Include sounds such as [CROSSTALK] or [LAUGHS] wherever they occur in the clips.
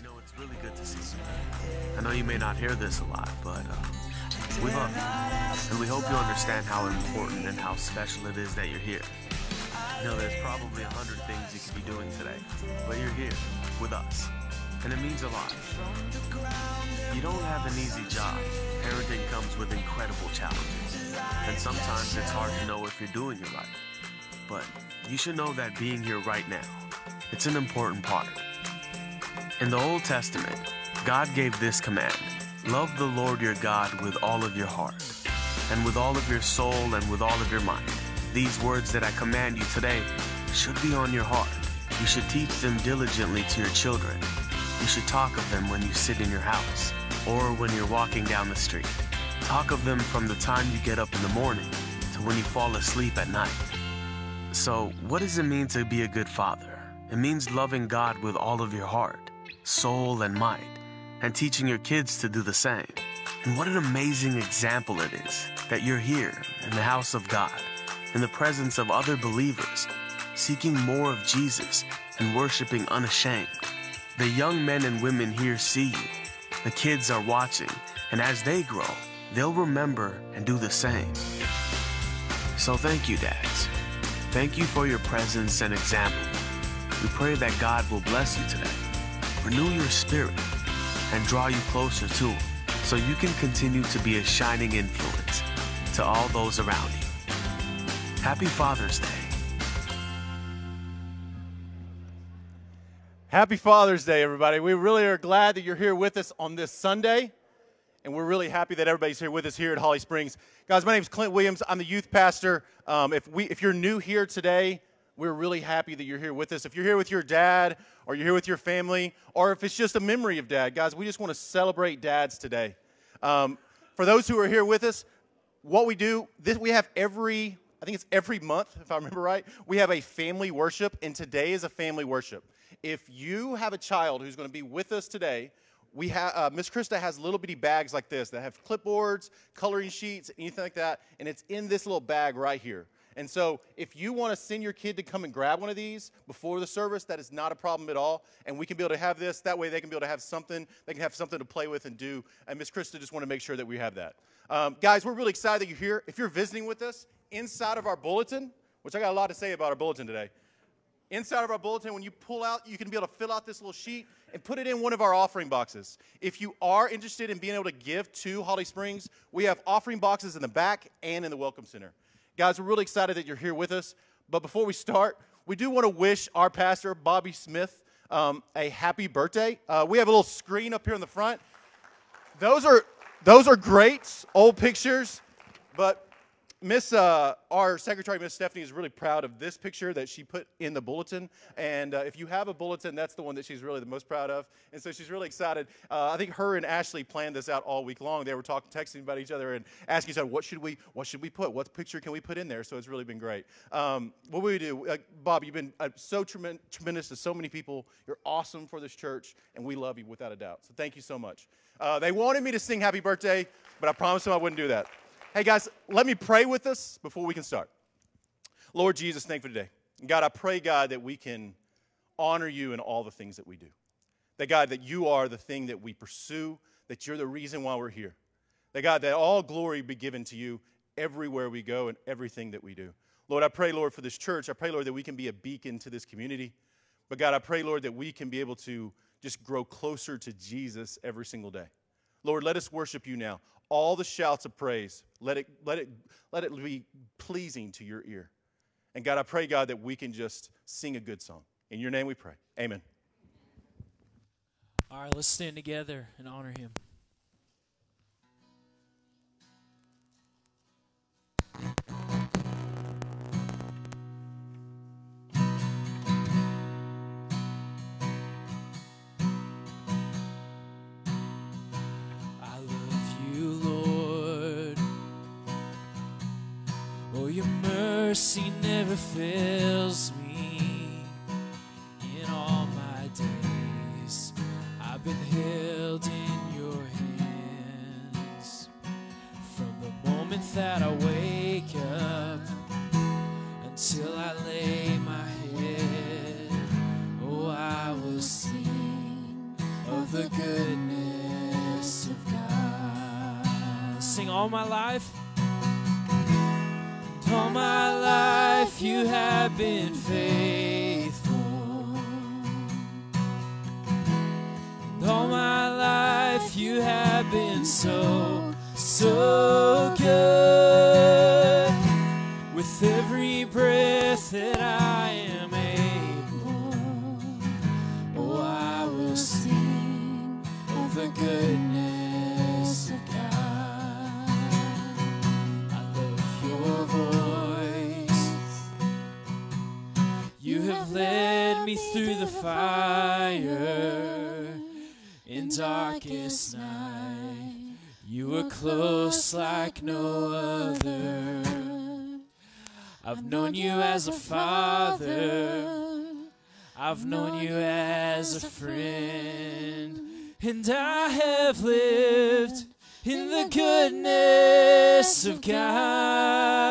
You know, it's really good to see you. I know you may not hear this a lot, but uh, we love you. And we hope you understand how important and how special it is that you're here. You know, there's probably a hundred things you could be doing today, but you're here with us. And it means a lot. You don't have an easy job. Parenting comes with incredible challenges. And sometimes it's hard to know if you're doing it right. But you should know that being here right now, it's an important part. In the Old Testament, God gave this command Love the Lord your God with all of your heart, and with all of your soul, and with all of your mind. These words that I command you today should be on your heart. You should teach them diligently to your children. You should talk of them when you sit in your house, or when you're walking down the street. Talk of them from the time you get up in the morning to when you fall asleep at night. So, what does it mean to be a good father? It means loving God with all of your heart soul, and might, and teaching your kids to do the same. And what an amazing example it is that you're here in the house of God, in the presence of other believers, seeking more of Jesus and worshiping unashamed. The young men and women here see you. The kids are watching, and as they grow, they'll remember and do the same. So thank you, dads. Thank you for your presence and example. We pray that God will bless you today renew your spirit, and draw you closer to Him so you can continue to be a shining influence to all those around you. Happy Father's Day. Happy Father's Day, everybody. We really are glad that you're here with us on this Sunday, and we're really happy that everybody's here with us here at Holly Springs. Guys, my name is Clint Williams. I'm the youth pastor. Um, if, we, if you're new here today, we're really happy that you're here with us. If you're here with your dad, or you're here with your family, or if it's just a memory of dad, guys, we just want to celebrate dads today. Um, for those who are here with us, what we do, this, we have every, I think it's every month, if I remember right, we have a family worship, and today is a family worship. If you have a child who's going to be with us today, we have uh, Miss Krista has little bitty bags like this that have clipboards, coloring sheets, anything like that, and it's in this little bag right here. And so, if you want to send your kid to come and grab one of these before the service, that is not a problem at all. And we can be able to have this. That way, they can be able to have something. They can have something to play with and do. And Miss Krista just want to make sure that we have that. Um, guys, we're really excited that you're here. If you're visiting with us, inside of our bulletin, which I got a lot to say about our bulletin today. Inside of our bulletin, when you pull out, you can be able to fill out this little sheet and put it in one of our offering boxes. If you are interested in being able to give to Holly Springs, we have offering boxes in the back and in the Welcome Center. Guys, we're really excited that you're here with us. But before we start, we do want to wish our pastor, Bobby Smith, um, a happy birthday. Uh, we have a little screen up here in the front. Those are, those are great old pictures, but Miss, uh, our secretary, Miss Stephanie, is really proud of this picture that she put in the bulletin. And uh, if you have a bulletin, that's the one that she's really the most proud of. And so she's really excited. Uh, I think her and Ashley planned this out all week long. They were talking, texting about each other and asking each other, what should we, what should we put? What picture can we put in there? So it's really been great. Um, what we do? Bob, you've been uh, so tremendous to so many people. You're awesome for this church, and we love you without a doubt. So thank you so much. Uh, they wanted me to sing happy birthday, but I promised them I wouldn't do that. Hey, guys, let me pray with us before we can start. Lord Jesus, thank you for today. God, I pray, God, that we can honor you in all the things that we do. That, God, that you are the thing that we pursue, that you're the reason why we're here. That, God, that all glory be given to you everywhere we go and everything that we do. Lord, I pray, Lord, for this church. I pray, Lord, that we can be a beacon to this community. But, God, I pray, Lord, that we can be able to just grow closer to Jesus every single day. Lord, let us worship you now all the shouts of praise, let it, let it, let it be pleasing to your ear. And God, I pray, God, that we can just sing a good song. In your name we pray. Amen. All right, let's stand together and honor him. Mercy never fails me. In all my days, I've been held in your hands. From the moment that I wake up until I lay my head, oh, I will sing of the goodness of God. Sing all my life. All my life you have been faithful. All my life you have been so, so good. With every breath that I am able, oh, I will sing of the goodness me through the fire in darkest night. You were close like no other. I've known you as a father. I've known you as a friend. And I have lived in the goodness of God.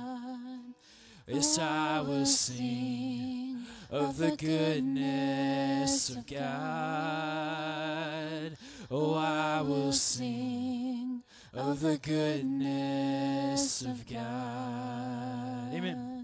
Yes, I will sing of the goodness of God. Oh, I will sing of the goodness of God. Amen.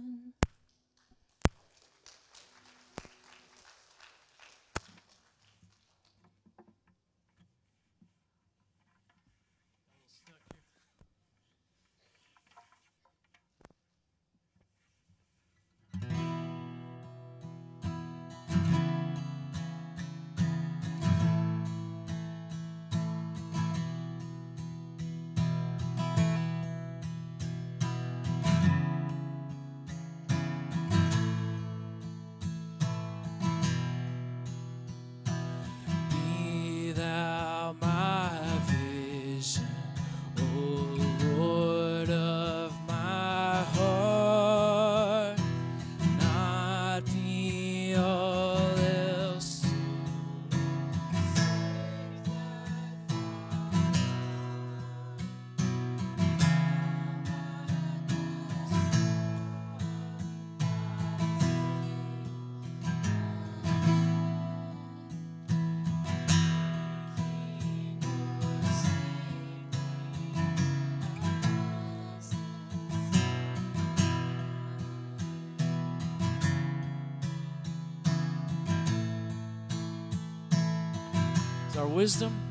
Wisdom?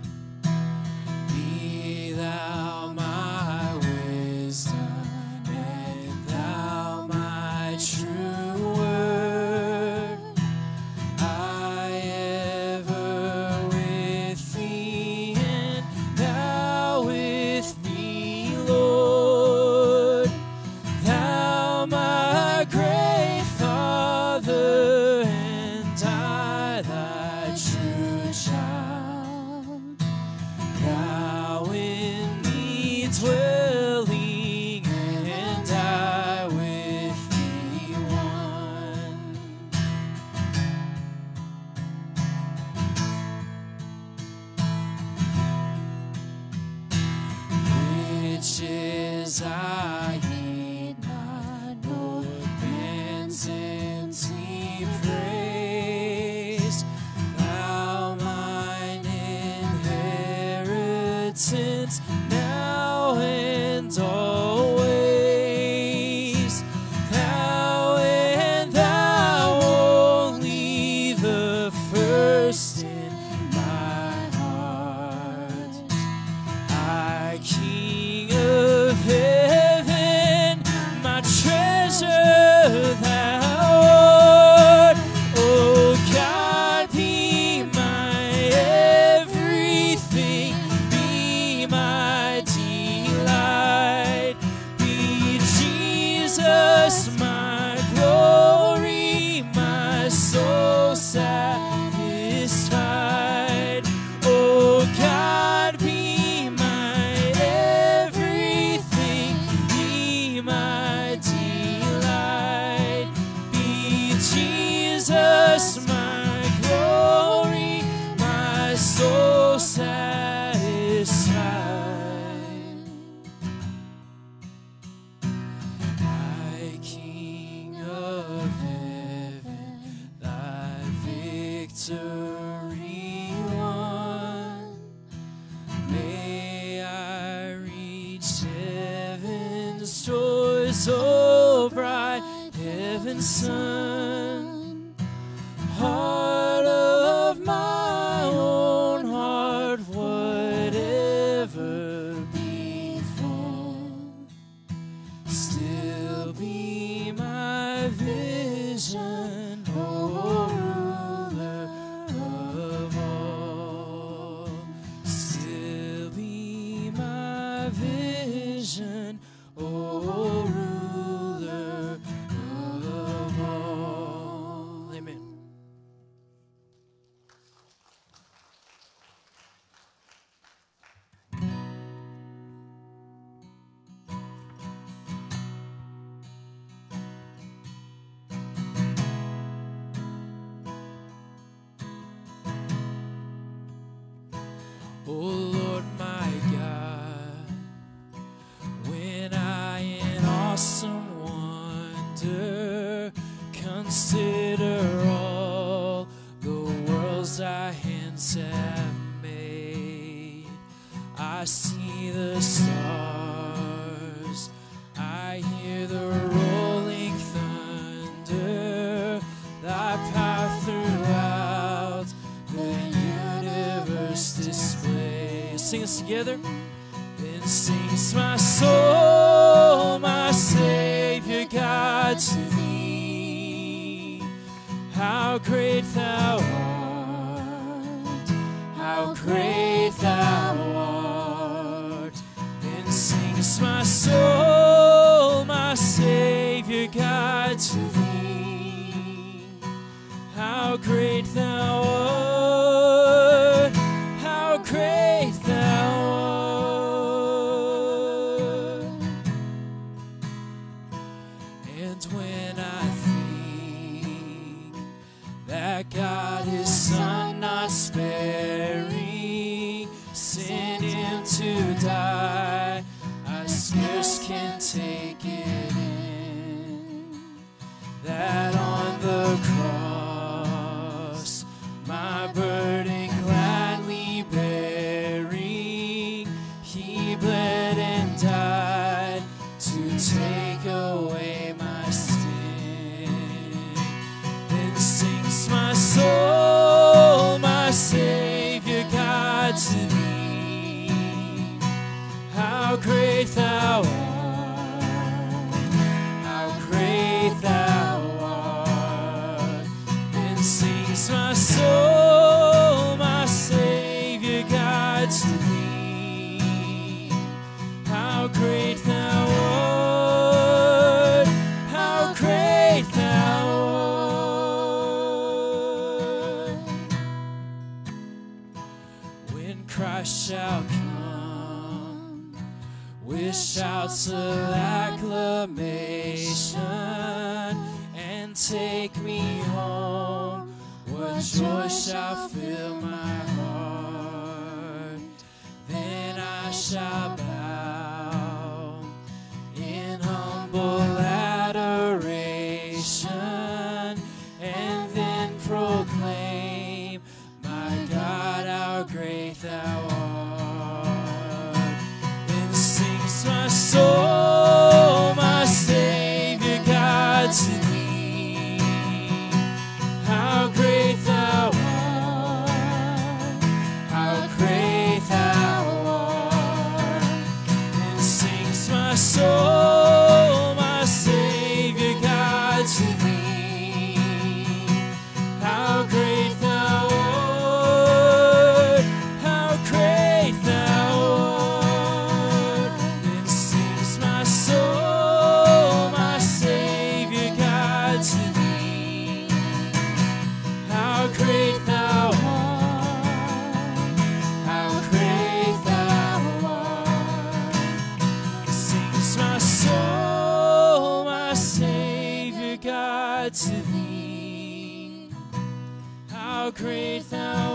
How great thou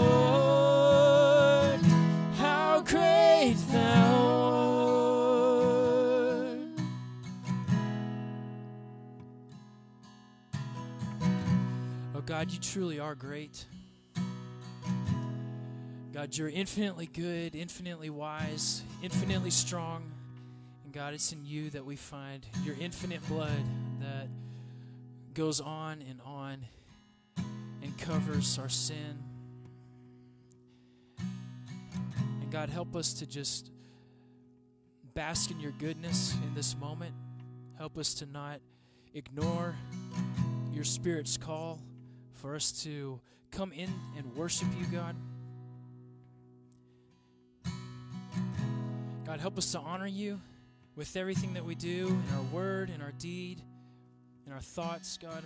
art, how great thou art. Oh God, you truly are great. God, you're infinitely good, infinitely wise, infinitely strong. And God, it's in you that we find your infinite blood that goes on and on and covers our sin. And God, help us to just bask in your goodness in this moment. Help us to not ignore your Spirit's call for us to come in and worship you, God. God, help us to honor you with everything that we do in our word, in our deed, in our thoughts, God.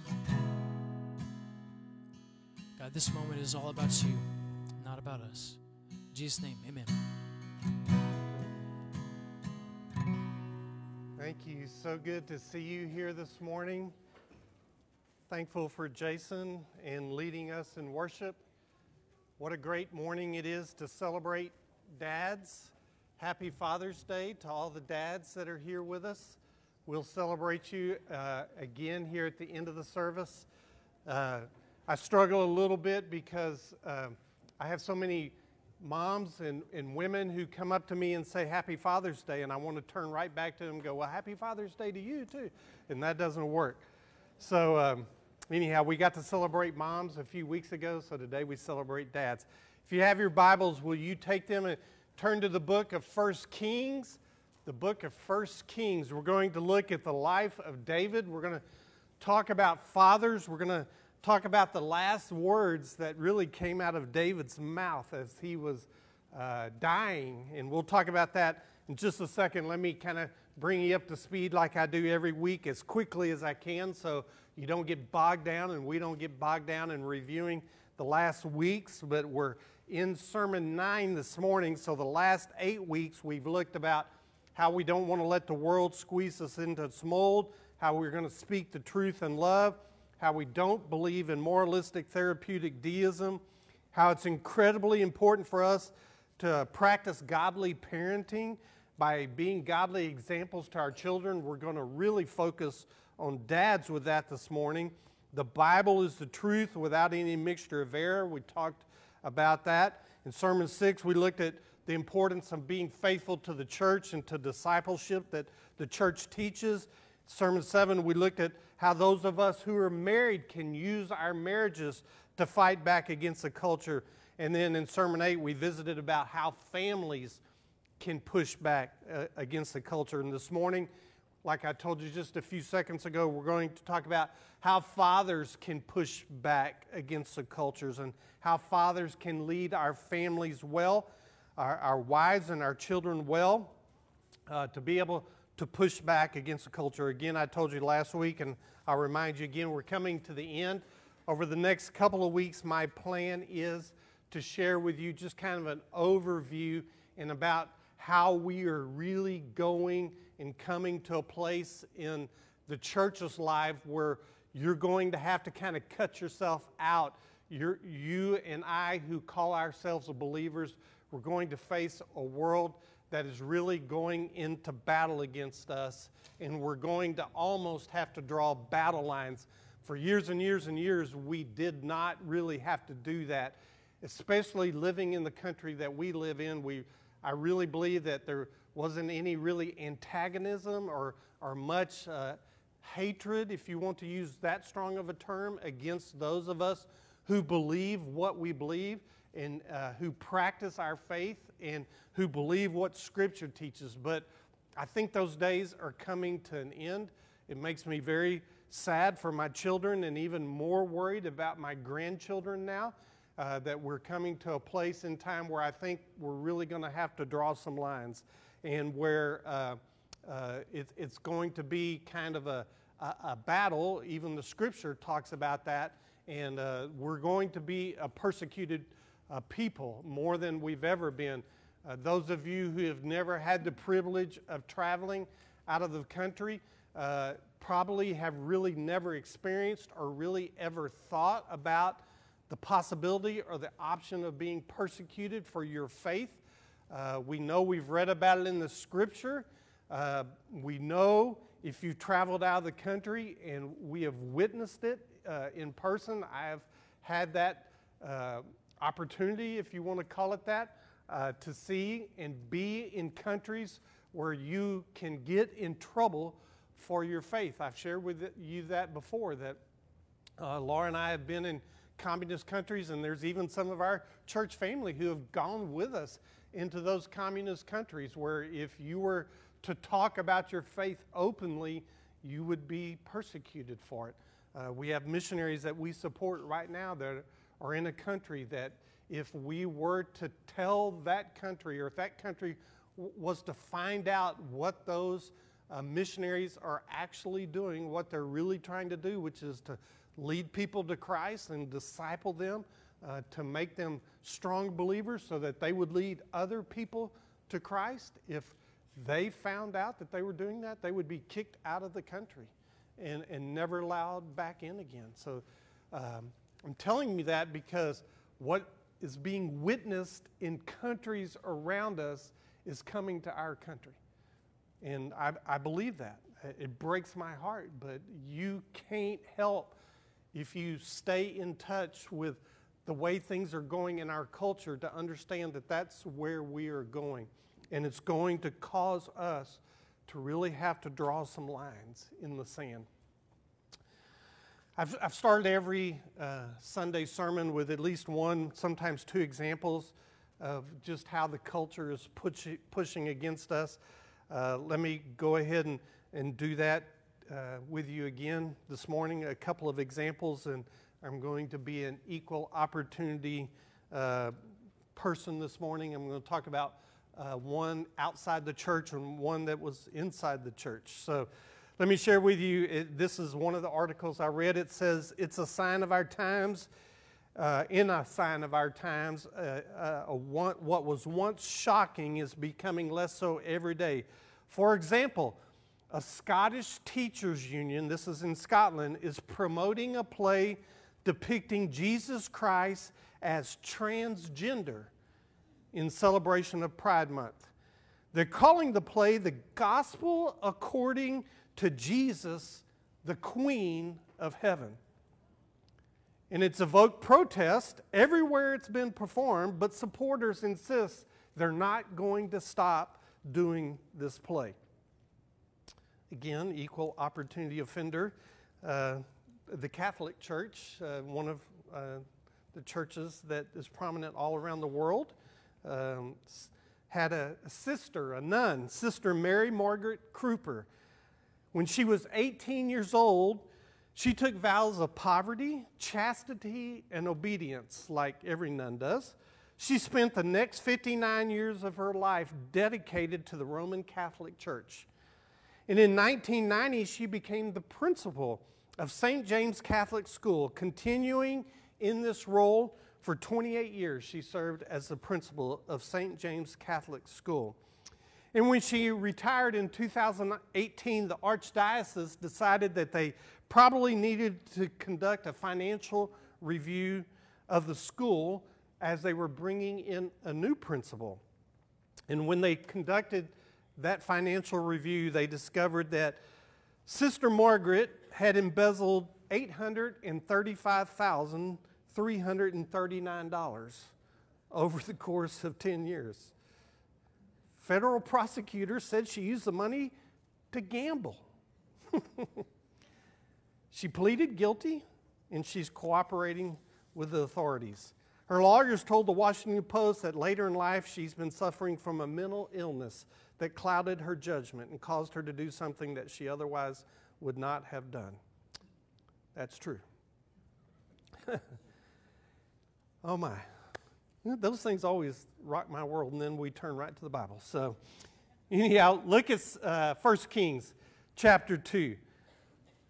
God, this moment is all about you, not about us. In Jesus' name, amen. Thank you. So good to see you here this morning. Thankful for Jason and leading us in worship. What a great morning it is to celebrate dads. Happy Father's Day to all the dads that are here with us. We'll celebrate you uh, again here at the end of the service. Uh, I struggle a little bit because uh, I have so many moms and, and women who come up to me and say Happy Father's Day, and I want to turn right back to them and go, Well, Happy Father's Day to you too. And that doesn't work. So, um, anyhow, we got to celebrate moms a few weeks ago, so today we celebrate dads. If you have your Bibles, will you take them and turn to the book of First Kings? The book of First Kings. We're going to look at the life of David. We're going to talk about fathers. We're going to talk about the last words that really came out of David's mouth as he was uh, dying. And we'll talk about that in just a second. Let me kind of bring you up to speed like I do every week as quickly as I can so you don't get bogged down and we don't get bogged down in reviewing the last weeks. But we're in Sermon 9 this morning. So the last eight weeks we've looked about how we don't want to let the world squeeze us into its mold, how we're going to speak the truth in love, how we don't believe in moralistic therapeutic deism, how it's incredibly important for us to practice godly parenting by being godly examples to our children. We're going to really focus on dads with that this morning. The Bible is the truth without any mixture of error. We talked about that. In Sermon 6, we looked at the importance of being faithful to the church and to discipleship that the church teaches. Sermon 7, we looked at how those of us who are married can use our marriages to fight back against the culture. And then in Sermon 8, we visited about how families can push back uh, against the culture. And this morning, like I told you just a few seconds ago, we're going to talk about how fathers can push back against the cultures and how fathers can lead our families well, our, our wives and our children well, uh, to be able to push back against the culture. Again, I told you last week, and I'll remind you again, we're coming to the end. Over the next couple of weeks, my plan is to share with you just kind of an overview and about how we are really going and coming to a place in the church's life where you're going to have to kind of cut yourself out. You're, you and I, who call ourselves believers, we're going to face a world that is really going into battle against us, and we're going to almost have to draw battle lines. For years and years and years, we did not really have to do that. especially living in the country that we live in, we, I really believe that there wasn't any really antagonism or, or much uh, hatred, if you want to use that strong of a term, against those of us who believe what we believe and uh, who practice our faith and who believe what Scripture teaches. But I think those days are coming to an end. It makes me very sad for my children and even more worried about my grandchildren now. Uh, that we're coming to a place in time where I think we're really going to have to draw some lines and where uh, uh, it, it's going to be kind of a, a, a, battle. Even the scripture talks about that. And uh, we're going to be a persecuted uh, people more than we've ever been. Uh, those of you who have never had the privilege of traveling out of the country, probably have really never experienced or really ever thought about the possibility or the option of being persecuted for your faith. Uh, we know we've read about it in the scripture. Uh, we know if you've traveled out of the country and we have witnessed it uh, in person, I have had that uh, opportunity, if you want to call it that, uh, to see and be in countries where you can get in trouble for your faith. I've shared with you that before, that uh, Laura and I have been in communist countries, and there's even some of our church family who have gone with us into those communist countries where if you were to talk about your faith openly, you would be persecuted for it. Uh, we have missionaries that we support right now that are in a country that if we were to tell that country or if that country was to find out what those uh, missionaries are actually doing what they're really trying to do, which is to lead people to Christ and disciple them, uh, to make them strong believers so that they would lead other people to Christ. If they found out that they were doing that, they would be kicked out of the country and, and never allowed back in again. So um, I'm telling you that because what is being witnessed in countries around us is coming to our country. And I, I believe that. It breaks my heart, but you can't help if you stay in touch with the way things are going in our culture to understand that that's where we are going. And it's going to cause us to really have to draw some lines in the sand. I've, I've started every uh, Sunday sermon with at least one, sometimes two examples of just how the culture is push, pushing against us. Uh, let me go ahead and, and do that uh, with you again this morning. A couple of examples, and I'm going to be an equal opportunity uh, person this morning. I'm going to talk about uh, one outside the church and one that was inside the church. So let me share with you it, this is one of the articles I read. It says, It's a sign of our times uh, in a sign of our times, uh, uh, one, what was once shocking is becoming less so every day. For example, a Scottish teachers' union, this is in Scotland, is promoting a play depicting Jesus Christ as transgender in celebration of Pride Month. They're calling the play The Gospel According to Jesus, the Queen of Heaven and it's evoked protest everywhere it's been performed, but supporters insist they're not going to stop doing this play. Again, equal opportunity offender. Uh, the Catholic Church, uh, one of uh, the churches that is prominent all around the world, um, had a, sister, a nun, Sister Mary Margaret Kreuper. When she was 18 years old, she took vows of poverty, chastity, and obedience, like every nun does. She spent the next 59 years of her life dedicated to the Roman Catholic Church. And in 1990, she became the principal of St. James Catholic School, continuing in this role for 28 years. She served as the principal of St. James Catholic School. And when she retired in 2018, the Archdiocese decided that they probably needed to conduct a financial review of the school as they were bringing in a new principal. And when they conducted that financial review, they discovered that Sister Margaret had embezzled $835,339 over the course of 10 years. Federal prosecutor said she used the money to gamble. [LAUGHS] she pleaded guilty and she's cooperating with the authorities. Her lawyers told the Washington Post that later in life she's been suffering from a mental illness that clouded her judgment and caused her to do something that she otherwise would not have done. That's true. [LAUGHS] oh my. Those things always rock my world, and then we turn right to the Bible. So, anyhow, look at uh, 1 Kings chapter 2.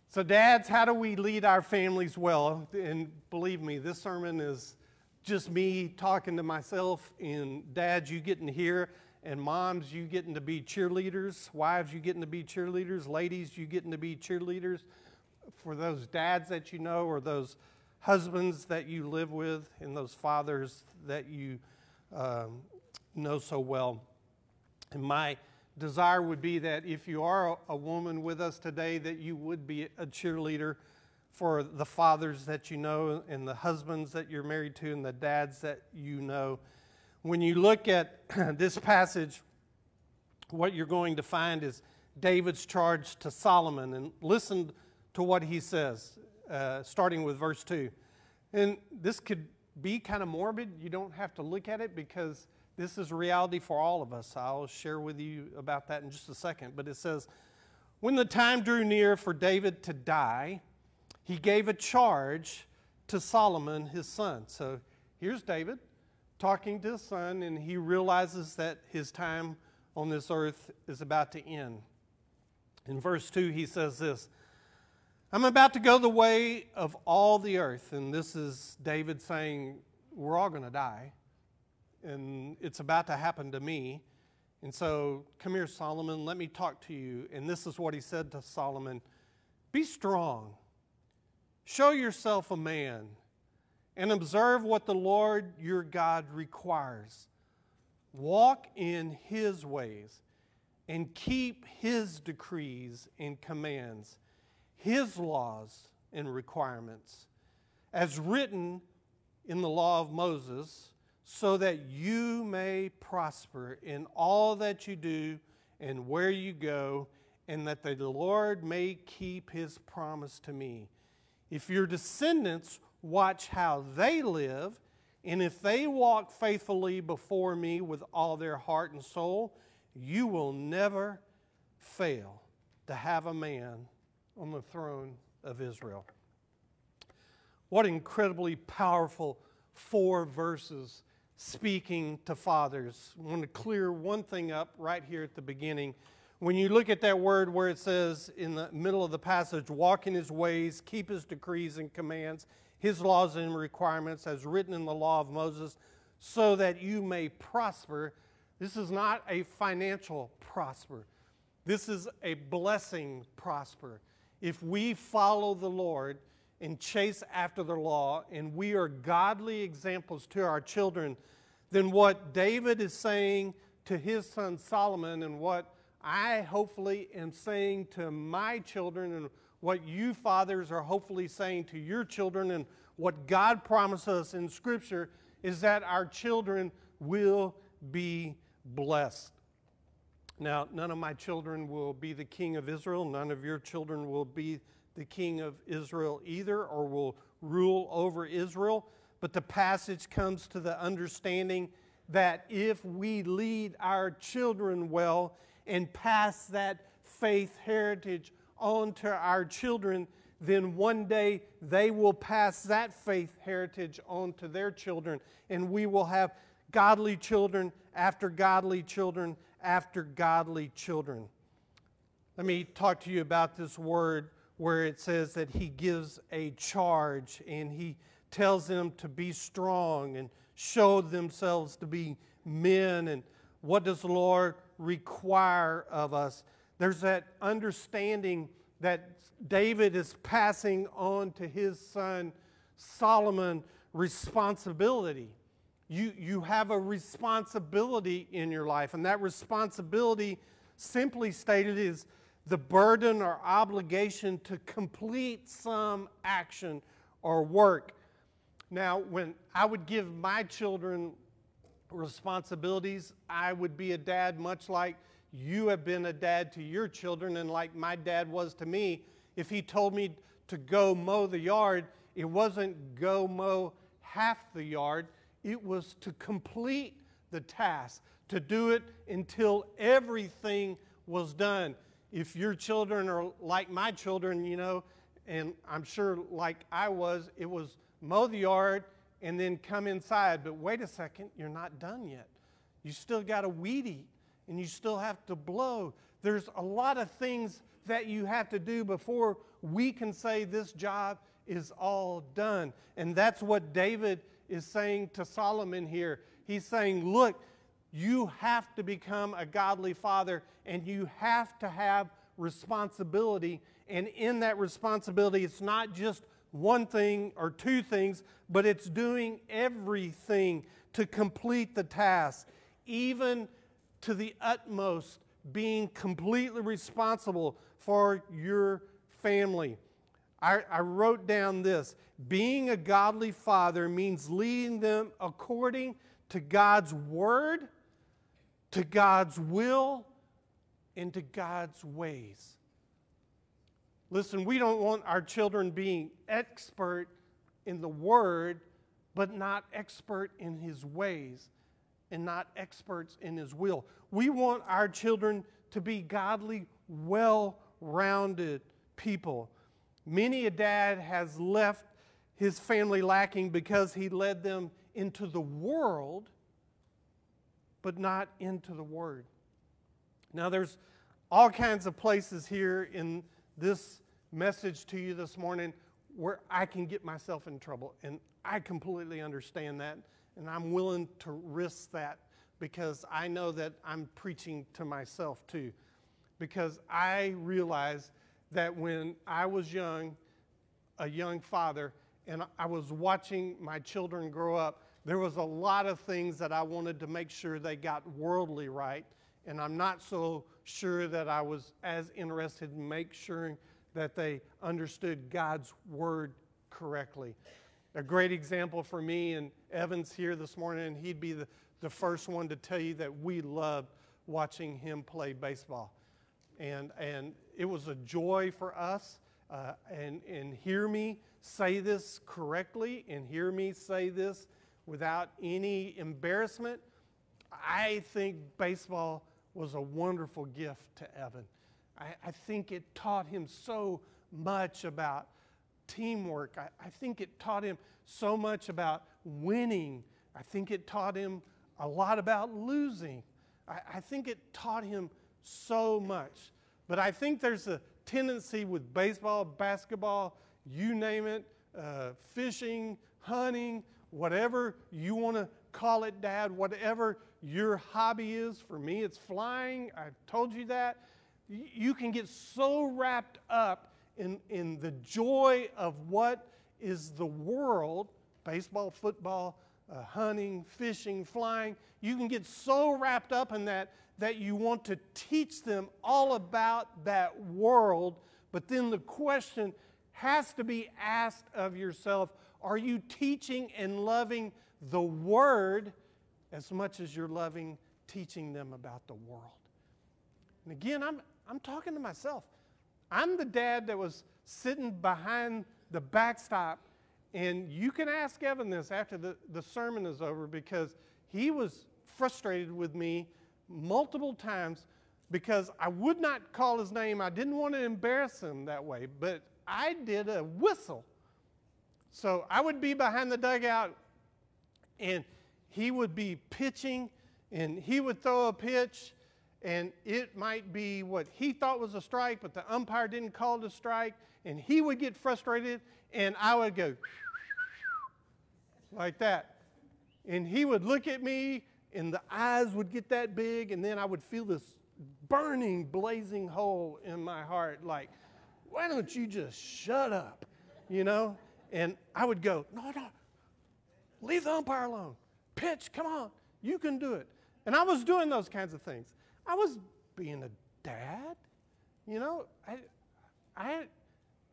So, dads, how do we lead our families well? And believe me, this sermon is just me talking to myself, and dads, you getting to hear, and moms, you getting to be cheerleaders, wives, you getting to be cheerleaders, ladies, you getting to be cheerleaders for those dads that you know or those husbands that you live with and those fathers that you um, know so well. And my desire would be that if you are a woman with us today, that you would be a cheerleader for the fathers that you know and the husbands that you're married to and the dads that you know. When you look at [CLEARS THROAT] this passage, what you're going to find is David's charge to Solomon. And listen to what he says uh, starting with verse 2. And this could be kind of morbid. You don't have to look at it because this is reality for all of us. I'll share with you about that in just a second. But it says, When the time drew near for David to die, he gave a charge to Solomon, his son. So here's David talking to his son, and he realizes that his time on this earth is about to end. In verse 2, he says this I'm about to go the way of all the earth. And this is David saying, We're all going to die. And it's about to happen to me. And so, come here, Solomon, let me talk to you. And this is what he said to Solomon Be strong, show yourself a man, and observe what the Lord your God requires. Walk in his ways and keep his decrees and commands his laws and requirements as written in the law of Moses, so that you may prosper in all that you do and where you go, and that the Lord may keep his promise to me. If your descendants watch how they live, and if they walk faithfully before me with all their heart and soul, you will never fail to have a man on the throne of Israel. What incredibly powerful four verses speaking to fathers. I want to clear one thing up right here at the beginning. When you look at that word where it says in the middle of the passage, walk in his ways, keep his decrees and commands, his laws and requirements, as written in the law of Moses, so that you may prosper. This is not a financial prosper. This is a blessing prosper if we follow the Lord and chase after the law and we are godly examples to our children, then what David is saying to his son Solomon and what I hopefully am saying to my children and what you fathers are hopefully saying to your children and what God promises us in Scripture is that our children will be blessed. Now, none of my children will be the king of Israel. None of your children will be the king of Israel either or will rule over Israel. But the passage comes to the understanding that if we lead our children well and pass that faith heritage on to our children, then one day they will pass that faith heritage on to their children, and we will have godly children after godly children after godly children. Let me talk to you about this word where it says that he gives a charge and he tells them to be strong and show themselves to be men. And what does the Lord require of us? There's that understanding that David is passing on to his son Solomon responsibility. You, you have a responsibility in your life, and that responsibility, simply stated, is the burden or obligation to complete some action or work. Now, when I would give my children responsibilities, I would be a dad much like you have been a dad to your children and like my dad was to me. If he told me to go mow the yard, it wasn't go mow half the yard, it was to complete the task, to do it until everything was done. If your children are like my children, you know, and I'm sure like I was, it was mow the yard and then come inside. But wait a second, you're not done yet. You still got to weed eat and you still have to blow. There's a lot of things that you have to do before we can say this job is all done. And that's what David is saying to Solomon here. He's saying, Look, you have to become a godly father and you have to have responsibility. And in that responsibility, it's not just one thing or two things, but it's doing everything to complete the task, even to the utmost, being completely responsible for your family. I, I, wrote down this being a godly father means leading them according to God's word, to God's will, and to God's ways. Listen, we don't want our children being expert in the word, but not expert in his ways and not experts in his will. We want our children to be godly, well rounded people. Many a dad has left his family lacking because he led them into the world, but not into the Word. Now, there's all kinds of places here in this message to you this morning where I can get myself in trouble, and I completely understand that, and I'm willing to risk that because I know that I'm preaching to myself too. Because I realize that when I was young, a young father, and I was watching my children grow up, there was a lot of things that I wanted to make sure they got worldly right. And I'm not so sure that I was as interested in making sure that they understood God's word correctly. A great example for me, and Evan's here this morning, and he'd be the, the first one to tell you that we loved watching him play baseball. And, and it was a joy for us. Uh, and, and hear me say this correctly and hear me say this without any embarrassment. I think baseball was a wonderful gift to Evan. I, I think it taught him so much about teamwork. I, I think it taught him so much about winning. I think it taught him a lot about losing. I, I think it taught him so much. But I think there's a tendency with baseball, basketball, you name it, uh, fishing, hunting, whatever you want to call it, Dad, whatever your hobby is. For me, it's flying. I've told you that. You can get so wrapped up in, in the joy of what is the world baseball, football, uh, hunting, fishing, flying. You can get so wrapped up in that that you want to teach them all about that world. But then the question has to be asked of yourself are you teaching and loving the Word as much as you're loving teaching them about the world? And again, I'm, I'm talking to myself. I'm the dad that was sitting behind the backstop, and you can ask Evan this after the, the sermon is over because he was frustrated with me multiple times because I would not call his name. I didn't want to embarrass him that way, but I did a whistle. So I would be behind the dugout and he would be pitching and he would throw a pitch and it might be what he thought was a strike, but the umpire didn't call it a strike, and he would get frustrated, and I would go [LAUGHS] like that. And he would look at me and the eyes would get that big, and then I would feel this burning, blazing hole in my heart like, why don't you just shut up? You know? And I would go, no, no, leave the umpire alone. Pitch, come on, you can do it. And I was doing those kinds of things. I was being a dad, you know? I, I,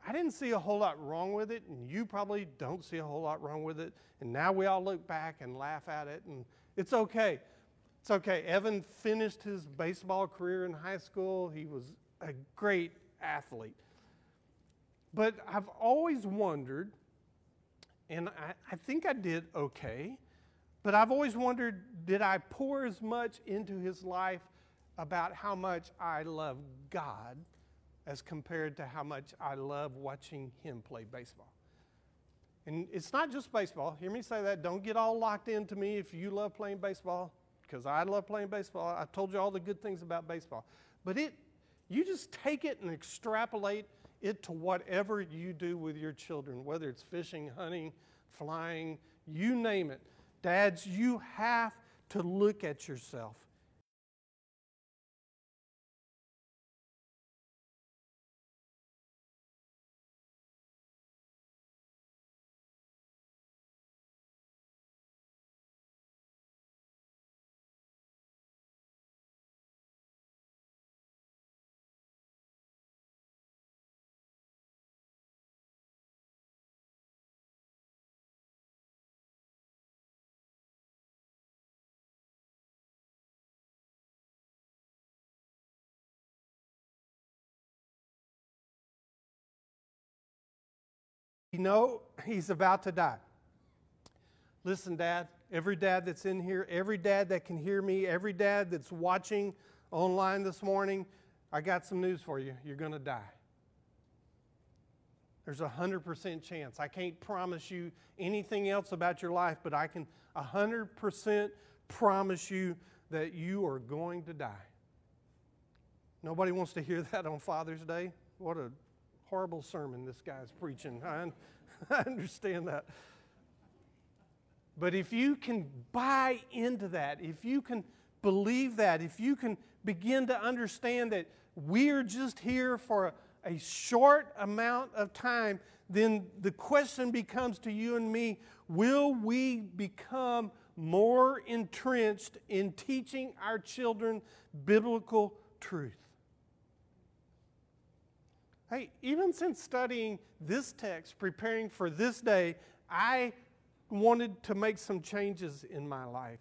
I didn't see a whole lot wrong with it, and you probably don't see a whole lot wrong with it. And now we all look back and laugh at it, and it's okay. It's okay. Evan finished his baseball career in high school. He was a great athlete. But I've always wondered, and I, I think I did okay, but I've always wondered did I pour as much into his life about how much I love God as compared to how much I love watching him play baseball? And it's not just baseball. Hear me say that. Don't get all locked into me if you love playing baseball, because I love playing baseball. I told you all the good things about baseball. But it, you just take it and extrapolate it to whatever you do with your children, whether it's fishing, hunting, flying, you name it. Dads, you have to look at yourself. You know he's about to die. Listen, Dad, every dad that's in here, every dad that can hear me, every dad that's watching online this morning, I got some news for you. You're going to die. There's a 100% chance. I can't promise you anything else about your life, but I can 100% promise you that you are going to die. Nobody wants to hear [LAUGHS] that on Father's Day. What a horrible sermon this guy's preaching. I, [LAUGHS] I understand that. But if you can buy into that, if you can believe that, if you can begin to understand that we're just here for a, a short amount of time, then the question becomes to you and me will we become more entrenched in teaching our children biblical truth? Hey, even since studying this text, preparing for this day, I wanted to make some changes in my life.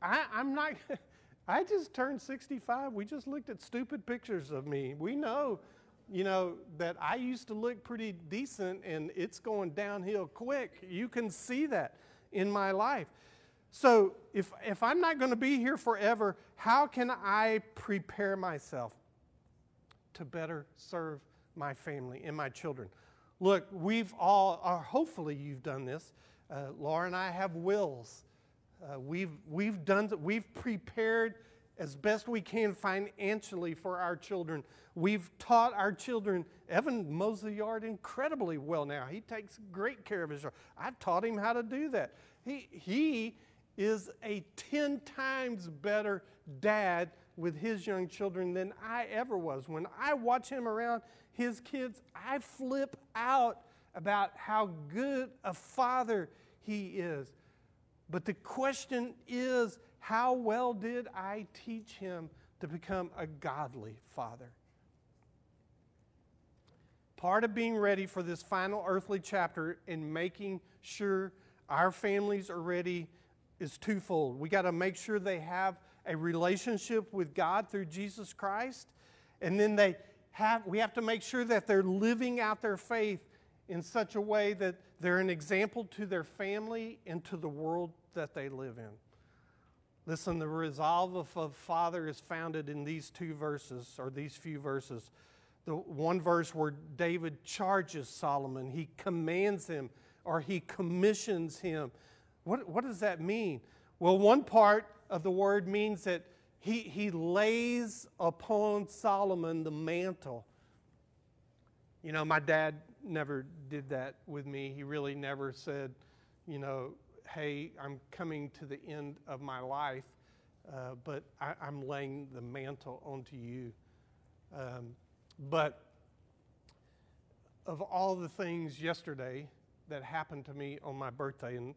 I, am not, [LAUGHS] I just turned 65. We just looked at stupid pictures of me. We know, you know, that I used to look pretty decent and it's going downhill quick. You can see that in my life. So if, if I'm not going to be here forever, how can I prepare myself? To better serve my family and my children. Look, we've all, or hopefully you've done this. Uh, Laura and I have wills. Uh, we've, we've done, we've prepared as best we can financially for our children. We've taught our children. Evan mows the yard incredibly well now. He takes great care of his yard. I've taught him how to do that. He, he is a 10 times better dad with his young children than I ever was. When I watch him around his kids, I flip out about how good a father he is. But the question is, how well did I teach him to become a godly father? Part of being ready for this final earthly chapter and making sure our families are ready is twofold. We got to make sure they have a relationship with God through Jesus Christ, and then they have, we have to make sure that they're living out their faith in such a way that they're an example to their family and to the world that they live in. Listen, the resolve of a father is founded in these two verses, or these few verses. The one verse where David charges Solomon, he commands him, or he commissions him. What, what does that mean? Well, one part of the word means that he, he lays upon Solomon the mantle. You know, my dad never did that with me. He really never said, you know, hey, I'm coming to the end of my life, uh, but I, am laying the mantle onto you. Um, but of all the things yesterday that happened to me on my birthday, and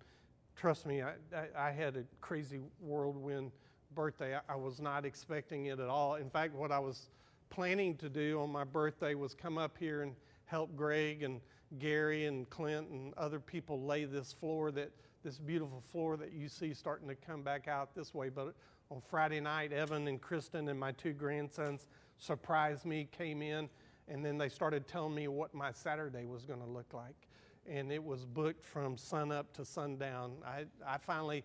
trust me, I, I, I had a crazy whirlwind birthday. I, I was not expecting it at all. In fact, what I was planning to do on my birthday was come up here and help Greg and Gary and Clint and other people lay this floor that this beautiful floor that you see starting to come back out this way. But on Friday night, Evan and Kristen and my two grandsons surprised me, came in, and then they started telling me what my Saturday was going to look like. And it was booked from sunup to sundown. I, I finally,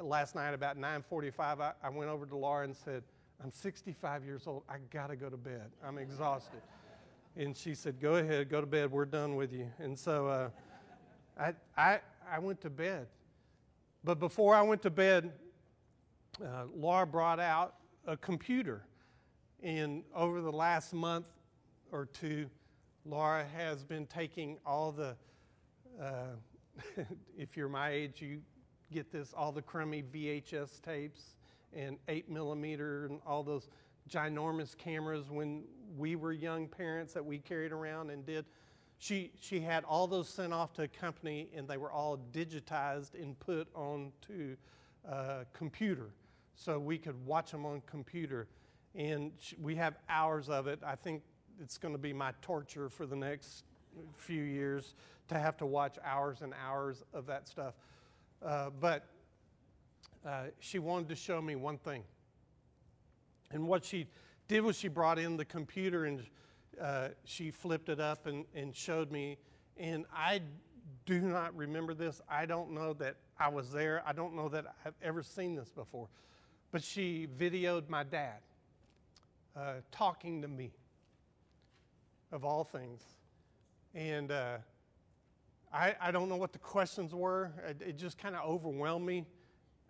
last night about 9:45, I, I went over to Laura and said, "I'm 65 years old. I got to go to bed. I'm exhausted." [LAUGHS] and she said, "Go ahead, go to bed. We're done with you." And so uh, I, I, I went to bed. But before I went to bed, uh, Laura brought out a computer. And over the last month or two, Laura has been taking all the, uh, [LAUGHS] if you're my age, you get this, all the crummy VHS tapes and 8 millimeter and all those ginormous cameras when we were young parents that we carried around and did. She, she had all those sent off to a company and they were all digitized and put onto a computer so we could watch them on computer. And we have hours of it. I think it's going to be my torture for the next few years to have to watch hours and hours of that stuff. Uh, but uh, she wanted to show me one thing. And what she did was she brought in the computer and uh, she flipped it up and, and showed me. And I do not remember this. I don't know that I was there. I don't know that I've ever seen this before. But she videoed my dad uh, talking to me, of all things. And uh, I, I don't know what the questions were. It, it just kind of overwhelmed me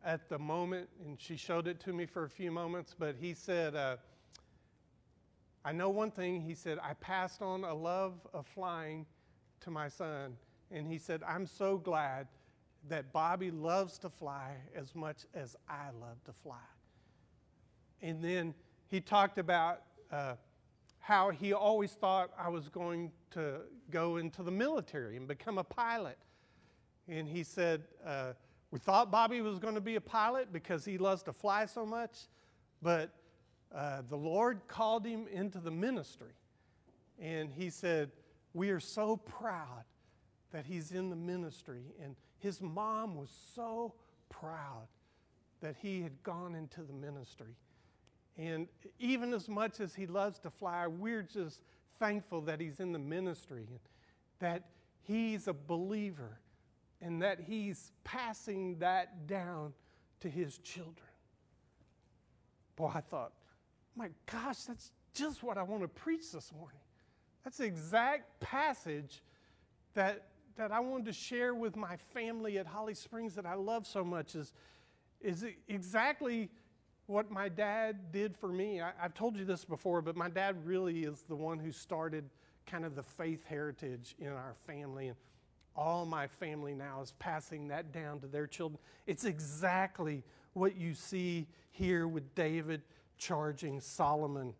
at the moment. And she showed it to me for a few moments. But he said, uh, I know one thing. He said, I passed on a love of flying to my son. And he said, I'm so glad that Bobby loves to fly as much as I love to fly. And then he talked about uh, how he always thought I was going to go into the military and become a pilot. And he said, uh, We thought Bobby was going to be a pilot because he loves to fly so much, but uh, the Lord called him into the ministry. And he said, We are so proud that he's in the ministry. And his mom was so proud that he had gone into the ministry. And even as much as he loves to fly, we're just thankful that he's in the ministry and that he's a believer and that he's passing that down to his children. Boy, I thought, my gosh, that's just what I want to preach this morning. That's the exact passage that, that I wanted to share with my family at Holly Springs that I love so much is, is exactly what my dad did for me. I, have told you this before, but my dad really is the one who started kind of the faith heritage in our family. And all my family now is passing that down to their children. It's exactly what you see here with David charging Solomon.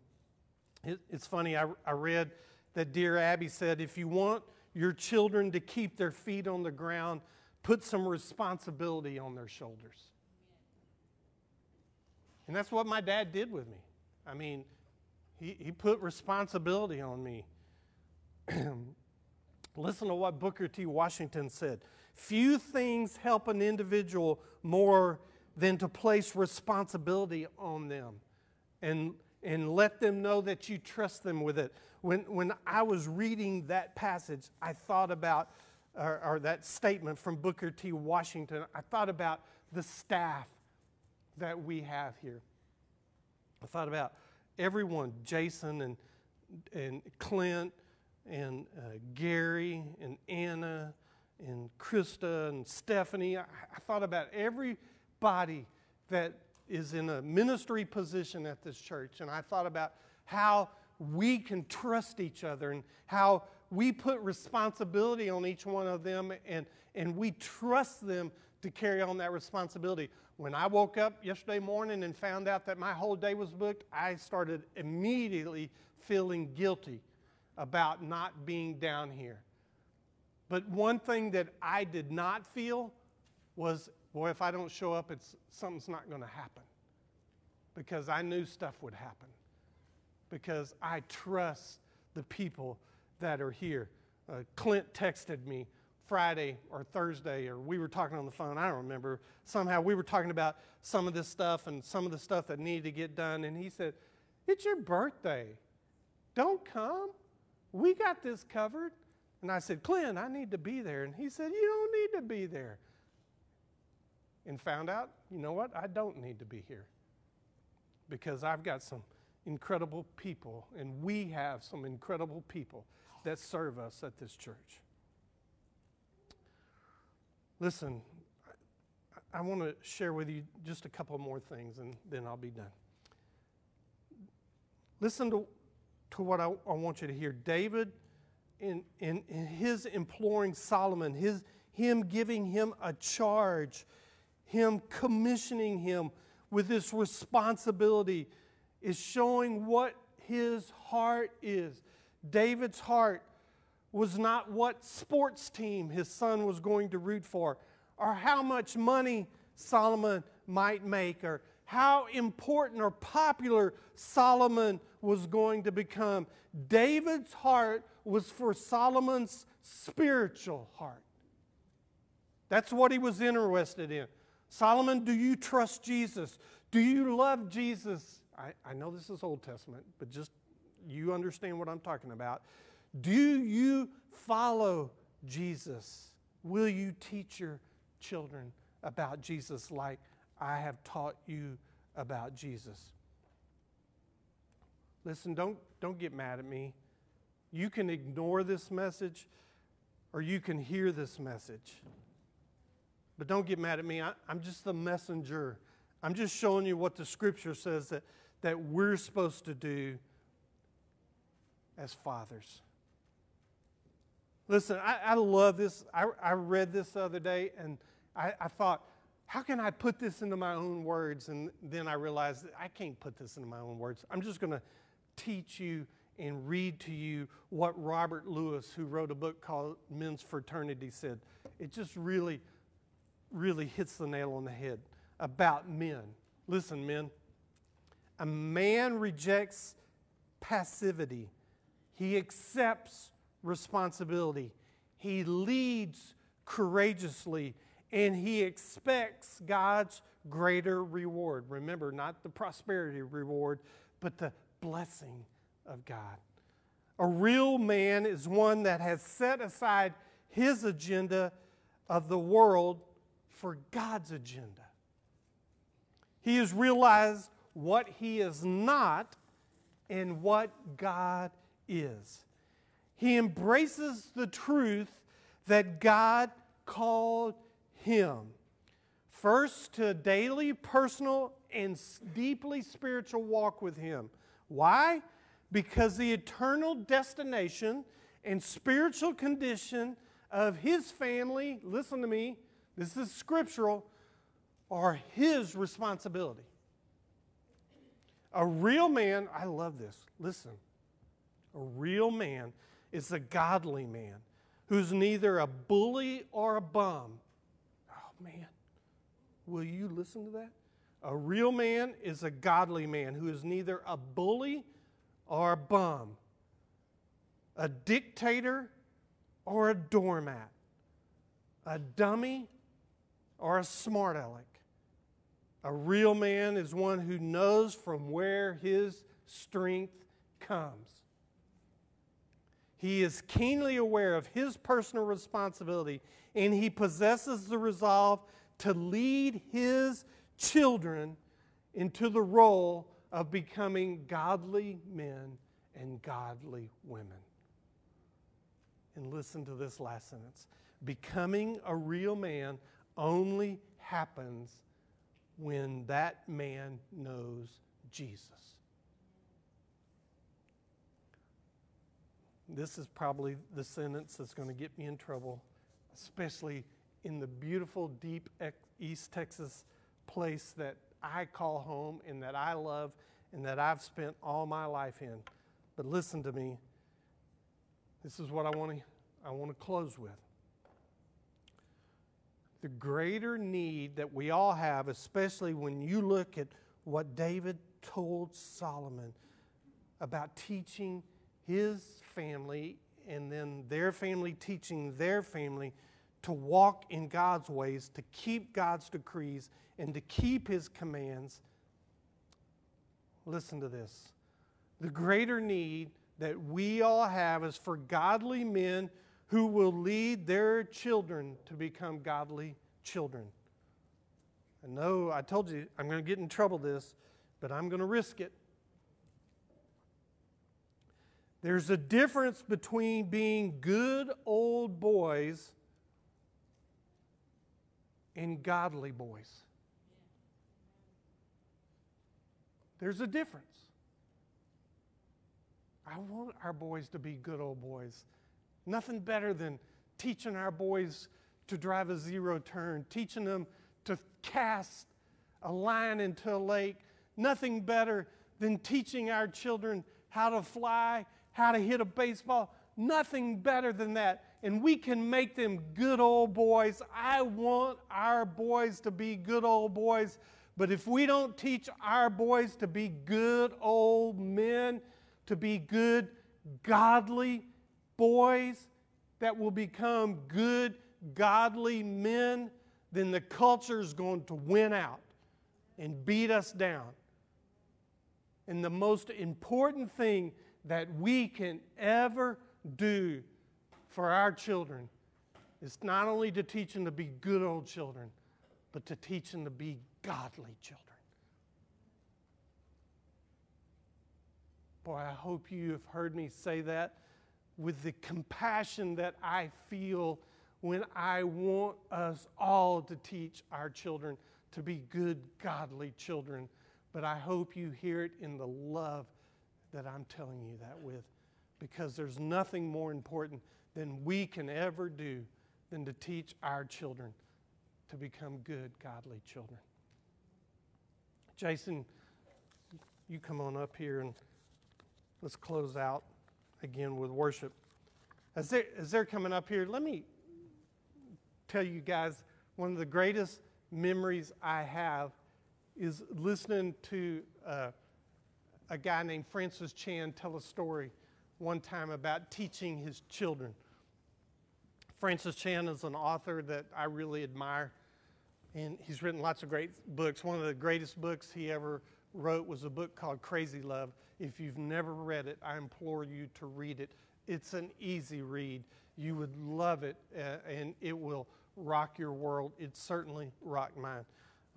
It, it's funny, I, I read that dear Abby said, if you want your children to keep their feet on the ground, put some responsibility on their shoulders. And that's what my dad did with me. I mean, he, he put responsibility on me. [CLEARS THROAT] Listen to what Booker T. Washington said. Few things help an individual more than to place responsibility on them and, and let them know that you trust them with it. When, when I was reading that passage, I thought about, or, or that statement from Booker T. Washington, I thought about the staff that we have here. I thought about everyone, Jason and, and Clint and uh, Gary and Anna and Krista and Stephanie. I, I thought about everybody that is in a ministry position at this church. And I thought about how we can trust each other and how we put responsibility on each one of them and, and we trust them to carry on that responsibility. When I woke up yesterday morning and found out that my whole day was booked, I started immediately feeling guilty about not being down here. But one thing that I did not feel was boy, if I don't show up, it's, something's not going to happen. Because I knew stuff would happen. Because I trust the people that are here. Uh, Clint texted me Friday or Thursday, or we were talking on the phone. I don't remember. Somehow we were talking about some of this stuff and some of the stuff that needed to get done. And he said, It's your birthday. Don't come. We got this covered. And I said, Clint, I need to be there. And he said, You don't need to be there. And found out, you know what? I don't need to be here because I've got some incredible people, and we have some incredible people that serve us at this church. Listen, I, want to share with you just a couple more things, and then I'll be done. Listen to, to what I, I want you to hear. David, in, in, in his imploring Solomon, his, him giving him a charge, him commissioning him with this responsibility, is showing what his heart is. David's heart was not what sports team his son was going to root for, or how much money Solomon might make, or how important or popular Solomon was going to become. David's heart was for Solomon's spiritual heart. That's what he was interested in. Solomon, do you trust Jesus? Do you love Jesus? I, I know this is Old Testament, but just you understand what I'm talking about. Do you follow Jesus? Will you teach your children about Jesus like I have taught you about Jesus? Listen, don't, don't get mad at me. You can ignore this message or you can hear this message. But don't get mad at me. I, am just the messenger. I'm just showing you what the scripture says that, that we're supposed to do as fathers. Listen, I, I love this. I, I, read this the other day and I, I thought, how can I put this into my own words? And then I realized I can't put this into my own words. I'm just going to teach you and read to you what Robert Lewis, who wrote a book called Men's Fraternity, said. It just really, really hits the nail on the head about men. Listen, men. A man rejects passivity, he accepts responsibility. He leads courageously and he expects God's greater reward. Remember, not the prosperity reward, but the blessing of God. A real man is one that has set aside his agenda of the world for God's agenda. He has realized what he is not and what God is. He embraces the truth that God called him. First, to a daily, personal, and deeply spiritual walk with Him. Why? Because the eternal destination and spiritual condition of His family, listen to me, this is scriptural, are His responsibility. A real man, I love this, listen. A real man is a godly man who's neither a bully or a bum. Oh, man. Will you listen to that? A real man is a godly man who is neither a bully or a bum, a dictator or a doormat, a dummy or a smart aleck. A real man is one who knows from where his strength comes. He is keenly aware of his personal responsibility and he possesses the resolve to lead his children into the role of becoming godly men and godly women. And listen to this last sentence becoming a real man only happens when that man knows Jesus. This is probably the sentence that's going to get me in trouble, especially in the beautiful, deep East Texas place that I call home and that I love and that I've spent all my life in. But listen to me. This is what I want to I want to close with. The greater need that we all have, especially when you look at what David told Solomon about teaching his family and then their family teaching their family to walk in God's ways, to keep God's decrees, and to keep His commands. Listen to this. The greater need that we all have is for godly men who will lead their children to become godly children. I know I told you I'm going to get in trouble this, but I'm going to risk it. There's a difference between being good old boys and godly boys. There's a difference. I want our boys to be good old boys. Nothing better than teaching our boys to drive a zero turn, teaching them to cast a line into a lake. Nothing better than teaching our children how to fly, how to hit a baseball. Nothing better than that. And we can make them good old boys. I want our boys to be good old boys. But if we don't teach our boys to be good old men, to be good, godly boys that will become good, godly men, then the culture is going to win out and beat us down. And the most important thing that we can ever do for our children is not only to teach them to be good old children, but to teach them to be godly children. Boy, I hope you have heard me say that with the compassion that I feel when I want us all to teach our children to be good, godly children. But I hope you hear it in the love that I'm telling you that with, because there's nothing more important than we can ever do than to teach our children to become good, godly children. Jason, you come on up here and let's close out again with worship. As they're, as they're coming up here, let me tell you guys one of the greatest memories I have is listening to uh, a guy named Francis Chan tell a story one time about teaching his children. Francis Chan is an author that I really admire, and he's written lots of great books. One of the greatest books he ever wrote was a book called Crazy Love. If you've never read it, I implore you to read it. It's an easy read. You would love it, uh, and it will rock your world. It certainly rocked mine.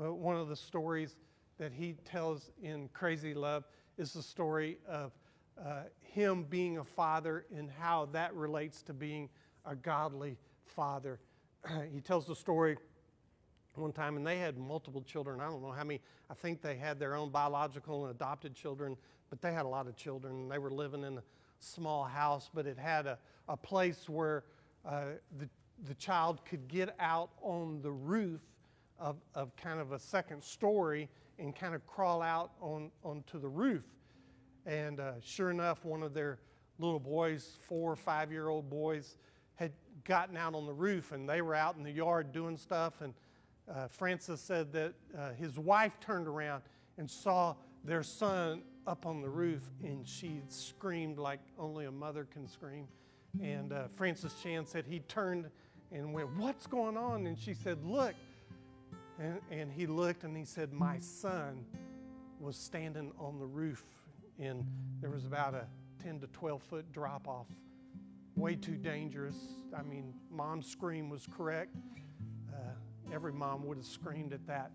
Uh, one of the stories that he tells in Crazy Love is the story of uh, him being a father and how that relates to being a godly father. [CLEARS THROAT] he tells the story one time, and they had multiple children. I don't know how many. I think they had their own biological and adopted children, but they had a lot of children. They were living in a small house, but it had a, a place where uh, the, the child could get out on the roof of, of kind of a second story and kind of crawl out on, onto the roof. And uh, sure enough, one of their little boys, four or five year old boys, had gotten out on the roof and they were out in the yard doing stuff. And uh, Francis said that uh, his wife turned around and saw their son up on the roof and she screamed like only a mother can scream. And uh, Francis Chan said he turned and went, What's going on? And she said, Look. And, and he looked and he said, My son was standing on the roof and there was about a 10 to 12 foot drop off. Way too dangerous. I mean, mom's scream was correct. Uh, every mom would have screamed at that.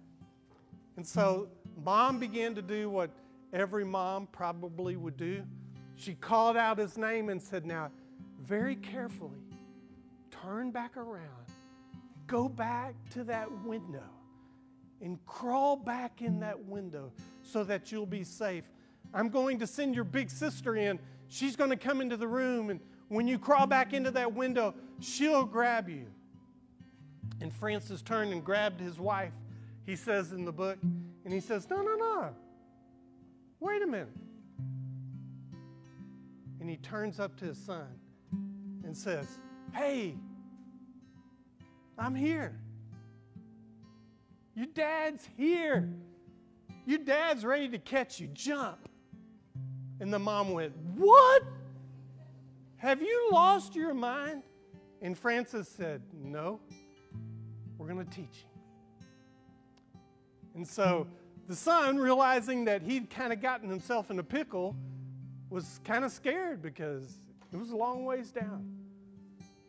And so mom began to do what every mom probably would do. She called out his name and said, Now, very carefully, turn back around, go back to that window, and crawl back in that window so that you'll be safe. I'm going to send your big sister in. She's going to come into the room, and when you crawl back into that window, she'll grab you. And Francis turned and grabbed his wife, he says in the book, and he says, No, no, no. Wait a minute. And he turns up to his son and says, Hey, I'm here. Your dad's here. Your dad's ready to catch you. Jump. And the mom went, What? Have you lost your mind? And Francis said, No, we're going to teach you. And so the son, realizing that he'd kind of gotten himself in a pickle, was kind of scared because it was a long ways down.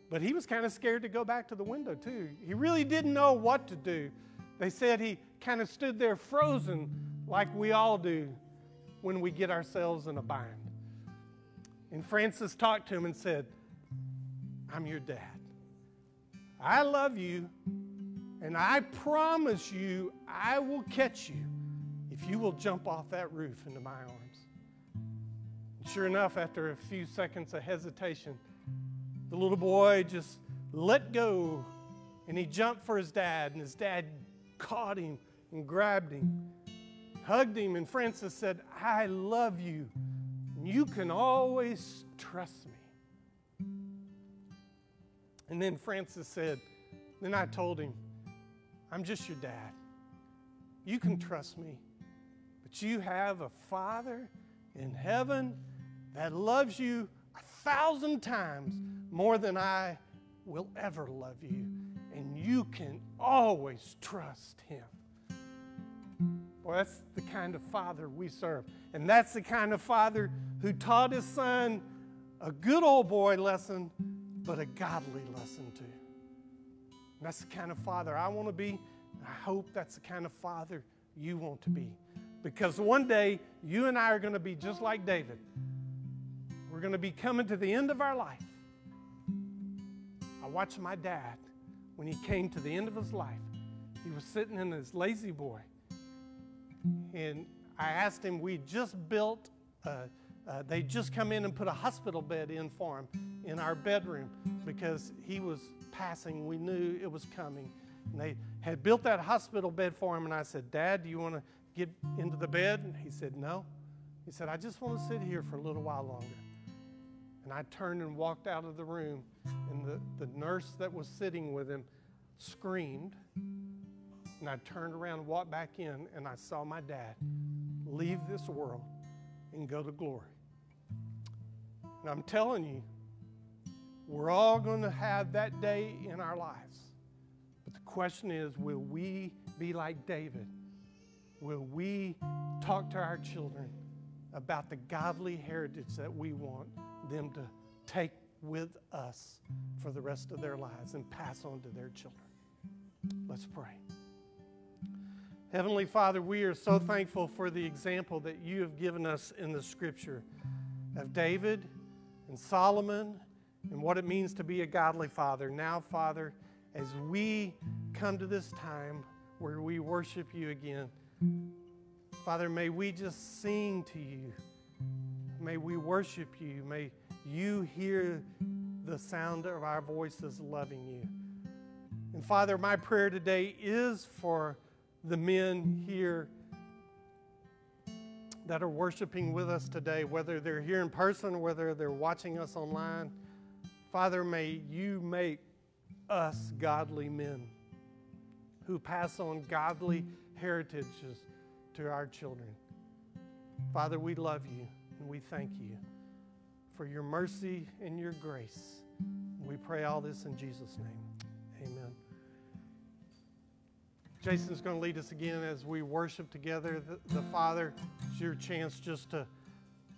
But he was kind of scared to go back to the window, too. He really didn't know what to do. They said he kind of stood there frozen, like we all do when we get ourselves in a bind. And Francis talked to him and said, I'm your dad. I love you, and I promise you I will catch you if you will jump off that roof into my arms. And sure enough, after a few seconds of hesitation, the little boy just let go and he jumped for his dad, and his dad caught him and grabbed him, hugged him, and Francis said, I love you. You can always trust me. And then Francis said, Then I told him, I'm just your dad. You can trust me. But you have a Father in heaven that loves you a thousand times more than I will ever love you. And you can always trust him. Well, that's the kind of father we serve. And that's the kind of father who taught his son a good old boy lesson, but a godly lesson too. And that's the kind of father I want to be. I hope that's the kind of father you want to be. Because one day, you and I are going to be just like David. We're going to be coming to the end of our life. I watched my dad when he came to the end of his life. He was sitting in his La-Z-Boy. And I asked him, we just built, uh, uh, they just come in and put a hospital bed in for him in our bedroom because he was passing. We knew it was coming. And they had built that hospital bed for him. And I said, Dad, do you want to get into the bed? And he said, No. He said, I just want to sit here for a little while longer. And I turned and walked out of the room, and the, the nurse that was sitting with him screamed. And I turned around and walked back in, and I saw my dad leave this world and go to glory. And I'm telling you, we're all going to have that day in our lives. But the question is will we be like David? Will we talk to our children about the godly heritage that we want them to take with us for the rest of their lives and pass on to their children? Let's pray. Heavenly Father, we are so thankful for the example that you have given us in the scripture of David and Solomon and what it means to be a godly father. Now, Father, as we come to this time where we worship you again, Father, may we just sing to you. May we worship you. May you hear the sound of our voices loving you. And Father, my prayer today is for the men here that are worshiping with us today, whether they're here in person, whether they're watching us online. Father, may you make us godly men who pass on godly heritages to our children. Father, we love you and we thank you for your mercy and your grace. We pray all this in Jesus' name. Amen. Jason's going to lead us again as we worship together the, the Father. It's your chance just to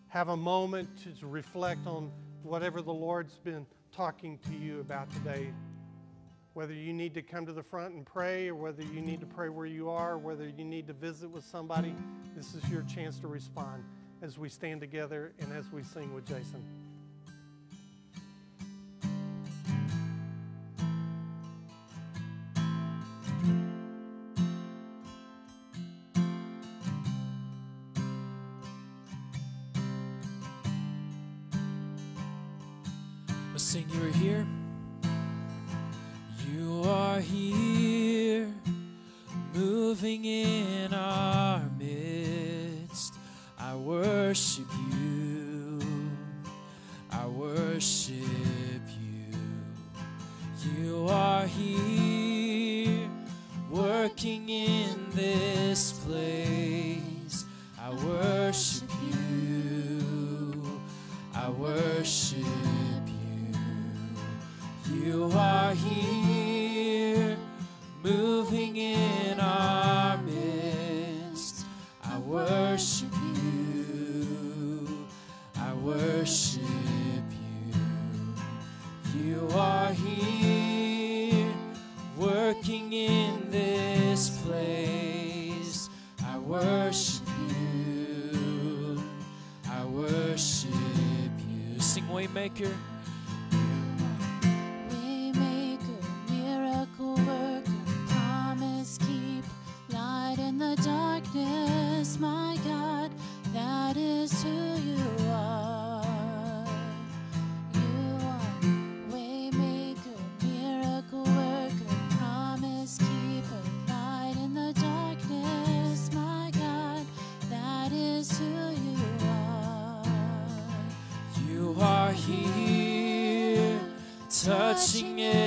have a moment to reflect on whatever the Lord's been talking to you about today. Whether you need to come to the front and pray, or whether you need to pray where you are, whether you need to visit with somebody, this is your chance to respond as we stand together and as we sing with Jason. 心愿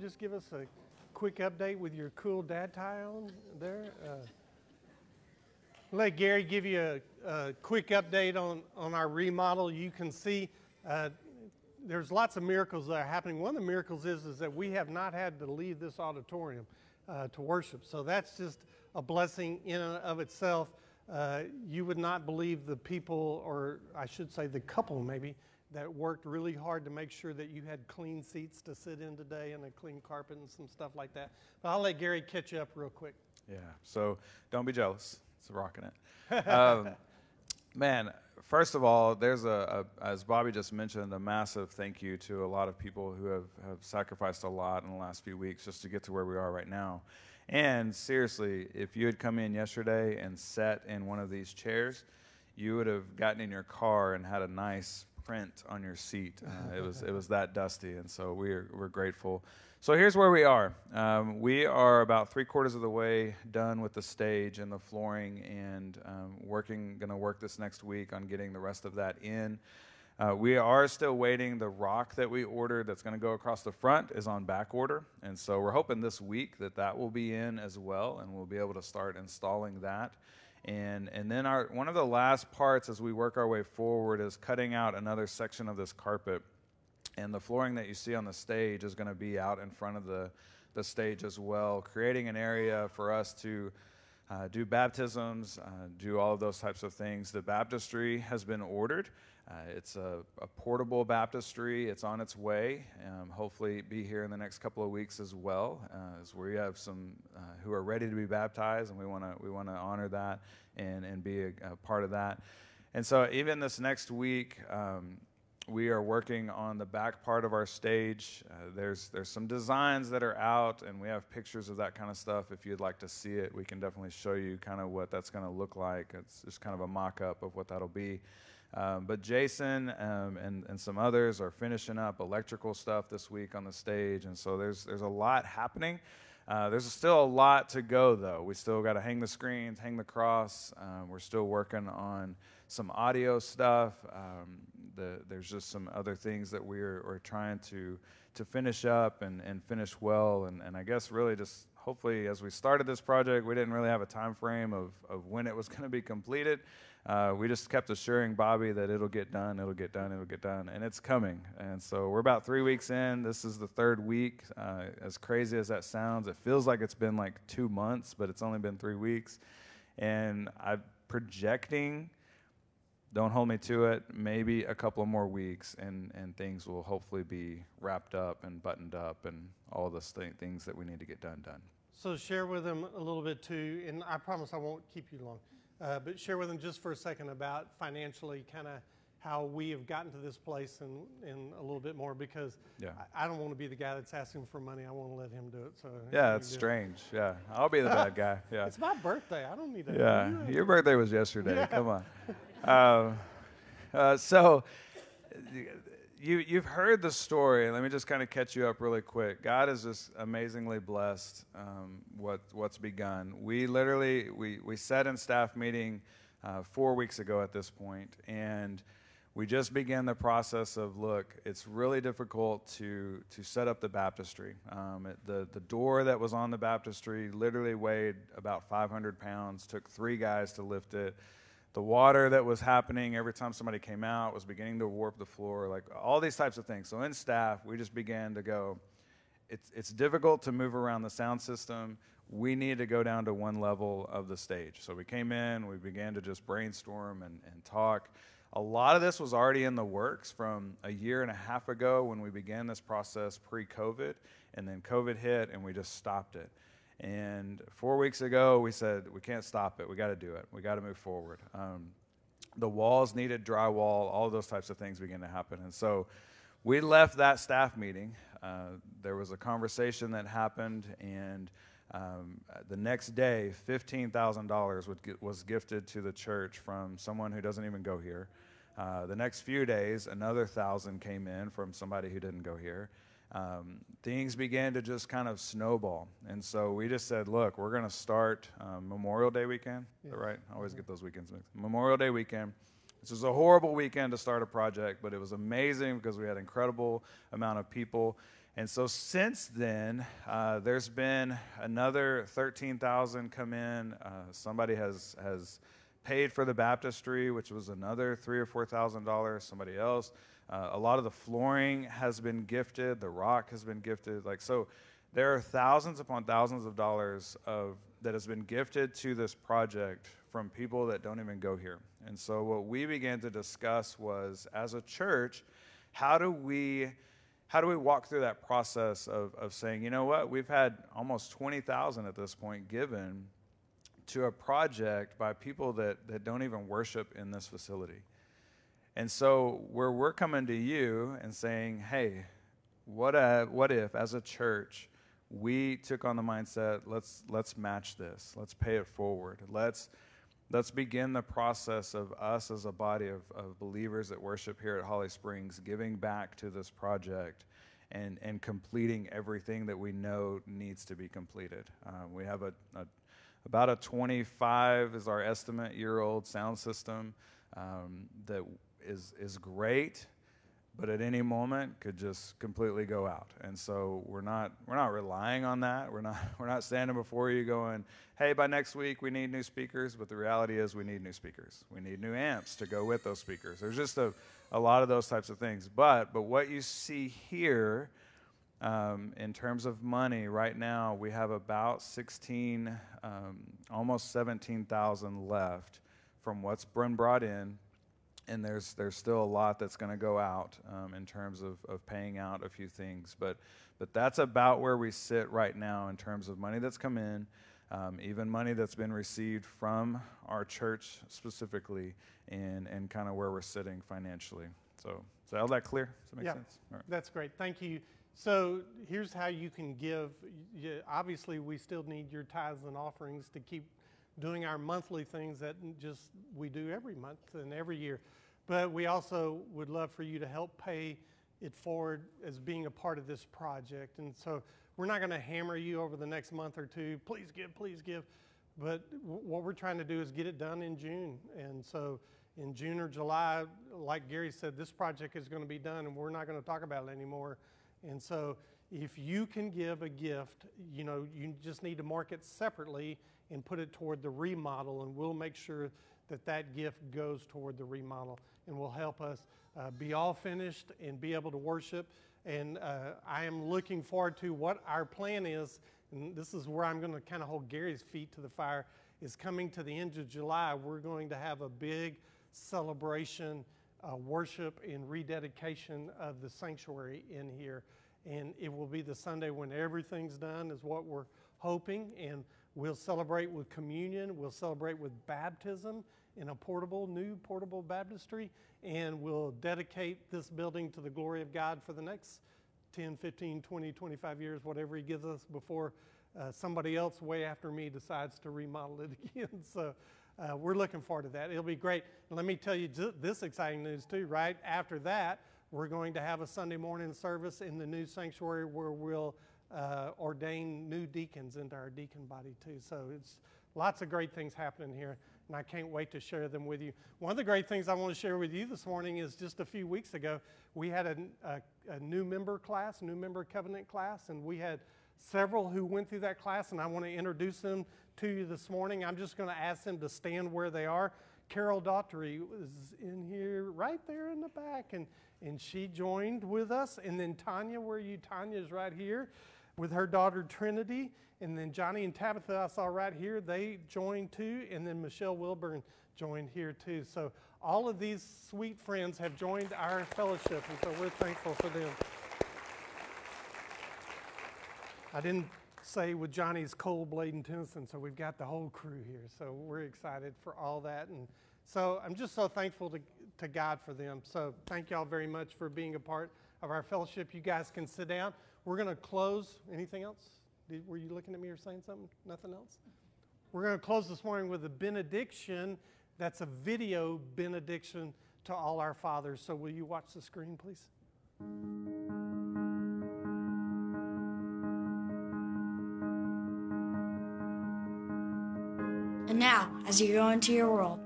just give us a quick update with your cool dad tie on there? Uh, let Gary give you a, a quick update on, on our remodel. You can see uh, there's lots of miracles that are happening. One of the miracles is, is that we have not had to leave this auditorium uh, to worship. So that's just a blessing in and of itself. Uh, you would not believe the people, or I should say the couple maybe, that worked really hard to make sure that you had clean seats to sit in today and a clean carpet and some stuff like that. But I'll let Gary catch up real quick. Yeah. So don't be jealous. It's rocking it. Um, [LAUGHS] man, first of all, there's a, a, as Bobby just mentioned, a massive thank you to a lot of people who have, have sacrificed a lot in the last few weeks just to get to where we are right now. And seriously, if you had come in yesterday and sat in one of these chairs, you would have gotten in your car and had a nice, print on your seat. Uh, it was it was that dusty, and so we're we're grateful. So here's where we are. Um, we are about three quarters of the way done with the stage and the flooring, and um, working. Going to work this next week on getting the rest of that in. Uh, we are still waiting. The rock that we ordered that's going to go across the front is on back order. And so we're hoping this week that that will be in as well, and we'll be able to start installing that. And, and then our, one of the last parts as we work our way forward is cutting out another section of this carpet. And the flooring that you see on the stage is going to be out in front of the, the stage as well, creating an area for us to uh, do baptisms, uh, do all of those types of things. The baptistry has been ordered. Uh, it's a, a, portable baptistry. It's on its way. Um, hopefully, be here in the next couple of weeks as well, uh, as we have some uh, who are ready to be baptized, and we want to we want to honor that and and be a, a, part of that. And so, even this next week, um, we are working on the back part of our stage. Uh, there's there's some designs that are out, and we have pictures of that kind of stuff. If you'd like to see it, we can definitely show you kind of what that's going to look like. It's just kind of a mock-up of what that'll be. Um, but Jason um, and, and some others are finishing up electrical stuff this week on the stage, and so there's there's a lot happening. Uh, there's still a lot to go, though. We still got to hang the screens, hang the cross. Um, we're still working on some audio stuff. Um, the, there's just some other things that we're, we're trying to to finish up and, and finish well. And, and I guess really just hopefully as we started this project, we didn't really have a time frame of, of when it was going to be completed uh, we just kept assuring Bobby that it'll get done, it'll get done, it'll get done, and it's coming. And so we're about three weeks in. This is the third week. Uh, as crazy as that sounds, it feels like it's been like two months, but it's only been three weeks. And I'm projecting, don't hold me to it, maybe a couple more weeks, and, and things will hopefully be wrapped up and buttoned up, and all the th- things that we need to get done done. So share with them a little bit too, and I promise I won't keep you long. Uh, but share with them just for a second about financially kind of how we have gotten to this place and, and a little bit more because yeah. I, I, don't want to be the guy that's asking for money. I want to let him do it. So yeah, it's strange. It. Yeah, I'll be the bad guy. [LAUGHS] Yeah, it's my birthday. I don't need to. Yeah, your birthday was yesterday. [LAUGHS] Yeah. Come on. Uh, uh, so you, you've heard the story. Let me just kind of catch you up really quick. God has just amazingly blessed um, what, what's begun. We literally, we, we sat in staff meeting uh, four weeks ago at this point, and we just began the process of, look, it's really difficult to, to set up the baptistry. Um, it, the, the door that was on the baptistry literally weighed about 500 pounds, took three guys to lift it the water that was happening every time somebody came out was beginning to warp the floor, like all these types of things. So in staff, we just began to go, it's, it's difficult to move around the sound system. We need to go down to one level of the stage. So we came in, we began to just brainstorm and, and talk. A lot of this was already in the works from a year and a half ago when we began this process pre COVID, and then COVID hit and we just stopped it. And four weeks ago, we said, we can't stop it. We got to do it. We got to move forward. Um, the walls needed drywall, all those types of things began to happen. And so we left that staff meeting. Uh, there was a conversation that happened, and um, the next day, $15,000 was gifted to the church from someone who doesn't even go here. Uh, the next few days, another thousand came in from somebody who didn't go here um, things began to just kind of snowball. And so we just said, look, we're going to start um, Memorial Day weekend. Yeah. right? I always get those weekends mixed. Memorial Day weekend. This was a horrible weekend to start a project, but it was amazing because we had an incredible amount of people. And so since then, uh, there's been another 13,000 come in. Uh, somebody has has paid for the baptistry, which was another three or four thousand dollars. Somebody else uh, a lot of the flooring has been gifted, the rock has been gifted. Like so, there are thousands upon thousands of dollars of that has been gifted to this project from people that don't even go here. And so, what we began to discuss was, as a church, how do we how do we walk through that process of, of saying, you know what, we've had almost 20,000 at this point given to a project by people that, that don't even worship in this facility. And so, where we're coming to you and saying, hey, what, a, what if, as a church, we took on the mindset let's, let's match this, let's pay it forward, let's, let's begin the process of us as a body of, of believers that worship here at Holly Springs giving back to this project and, and completing everything that we know needs to be completed. Um, we have a, a, about a 25 is our estimate year old sound system um, that is, is great but at any moment could just completely go out. And so we're not we're not relying on that. We're not [LAUGHS] we're not standing before you going, "Hey, by next week we need new speakers." But the reality is we need new speakers. We need new amps to go with those speakers. There's just a a lot of those types of things. But but what you see here um, in terms of money, right now we have about 16, um, almost 17,000 left from what's been brought in and there's there's still a lot that's going to go out um, in terms of, of paying out a few things, but but that's about where we sit right now in terms of money that's come in, um, even money that's been received from our church specifically, and and kind of where we're sitting financially. So is that all that clear? Does that make yeah, sense? Right. That's great. Thank you. So here's how you can give. You, obviously, we still need your tithes and offerings to keep doing our monthly things that just we do every month and every year. But we also would love for you to help pay it forward as being a part of this project. And so we're not going to hammer you over the next month or two, please give, please give. But what we're trying to do is get it done in June. And so in June or July, like Gary said, this project is going to be done and we're not going to talk about it anymore. And so if you can give a gift, you know, you just need to mark it separately and put it toward the remodel, and we'll make sure that that gift goes toward the remodel and will help us uh, be all finished and be able to worship. And uh, I am looking forward to what our plan is. And this is where I'm going to kind of hold Gary's feet to the fire. Is coming to the end of July, we're going to have a big celebration, uh, worship, and rededication of the sanctuary in here. And it will be the Sunday when everything's done, is what we're hoping. And We'll celebrate with communion. We'll celebrate with baptism in a portable, new portable baptistry. And we'll dedicate this building to the glory of God for the next 10, 15, 20, 25 years, whatever He gives us before uh, somebody else way after me decides to remodel it [LAUGHS] again. so uh, we're looking forward to that. It'll be great. Let me tell you this exciting news, too. Right after that, we're going to have a Sunday morning service in the new sanctuary where we'll uh, ordain new deacons into our deacon body too. So it's lots of great things happening here, and I can't wait to share them with you. One of the great things I want to share with you this morning is just a few weeks ago, we had a, a, a new member class, new member covenant class, and we had several who went through that class, and I want to introduce them to you this morning. I'm just going to ask them to stand where they are. Carol Daughtry was in here right there in the back, and, and she joined with us. And then Tanya, where you? Tanya's right here with her daughter Trinity. And then Johnny and Tabitha, I saw right here, they joined too. And then Michelle Wilburn joined here too. So all of these sweet friends have joined our fellowship, and so we're thankful for them. I didn't say with Johnny's cold blade and Tennyson, so we've got the whole crew here. So we're excited for all that. And so I'm just so thankful to, to God for them. So thank y'all very much for being a part of our fellowship. You guys can sit down. We're going to close. Anything else? Did, were you looking at me or saying something? Nothing else? We're going to close this morning with a benediction. That's a video benediction to all our fathers. So, will you watch the screen, please? And now, as you go into your world,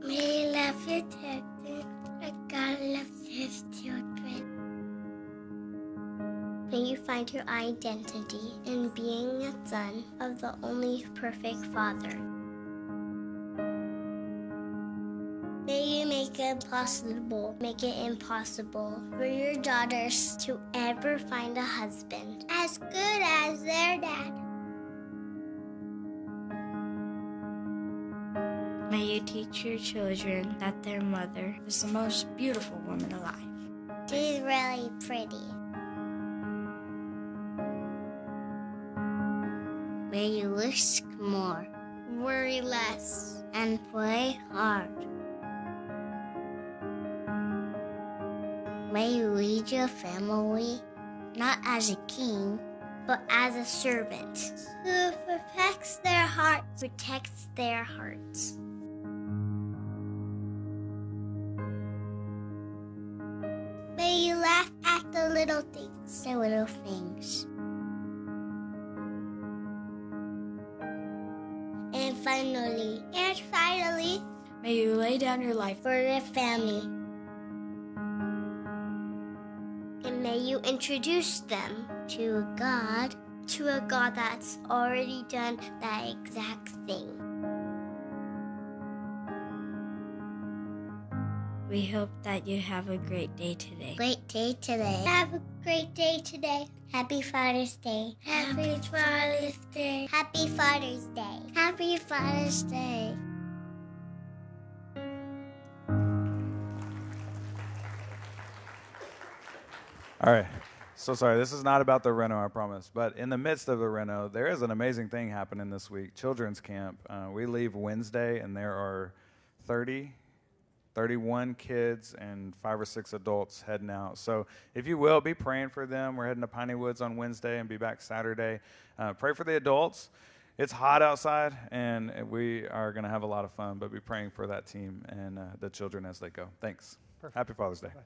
may you love your children like God loves his children. May you find your identity in being a son of the only perfect Father. May you make it possible, make it impossible for your daughters to ever find a husband as good as their dad. May you teach your children that their mother is the most beautiful woman alive. She's really pretty. May you risk more, worry less, and play hard. May you lead your family not as a king, but as a servant who protects their hearts, protects their hearts. May you laugh at the little things, the little things. Finally, and finally, May you lay down your life for the family. And may you introduce them to a God, to a God that's already done that exact thing. We hope that you have a great day today. Great day today. Have a great day today. Happy Father's Day. Happy Father's Day. Happy Father's Day. Happy Father's Day. All right. So sorry, this is not about the Reno, I promise. But in the midst of the Reno, there is an amazing thing happening this week Children's Camp. Uh, we leave Wednesday, and there are 30, 31 kids and five or six adults heading out. So if you will, be praying for them. We're heading to Piney Woods on Wednesday and be back Saturday. Uh, pray for the adults. It's hot outside, and we are going to have a lot of fun, but be praying for that team and uh, the children as they go. Thanks. Happy Father's Day. Bye.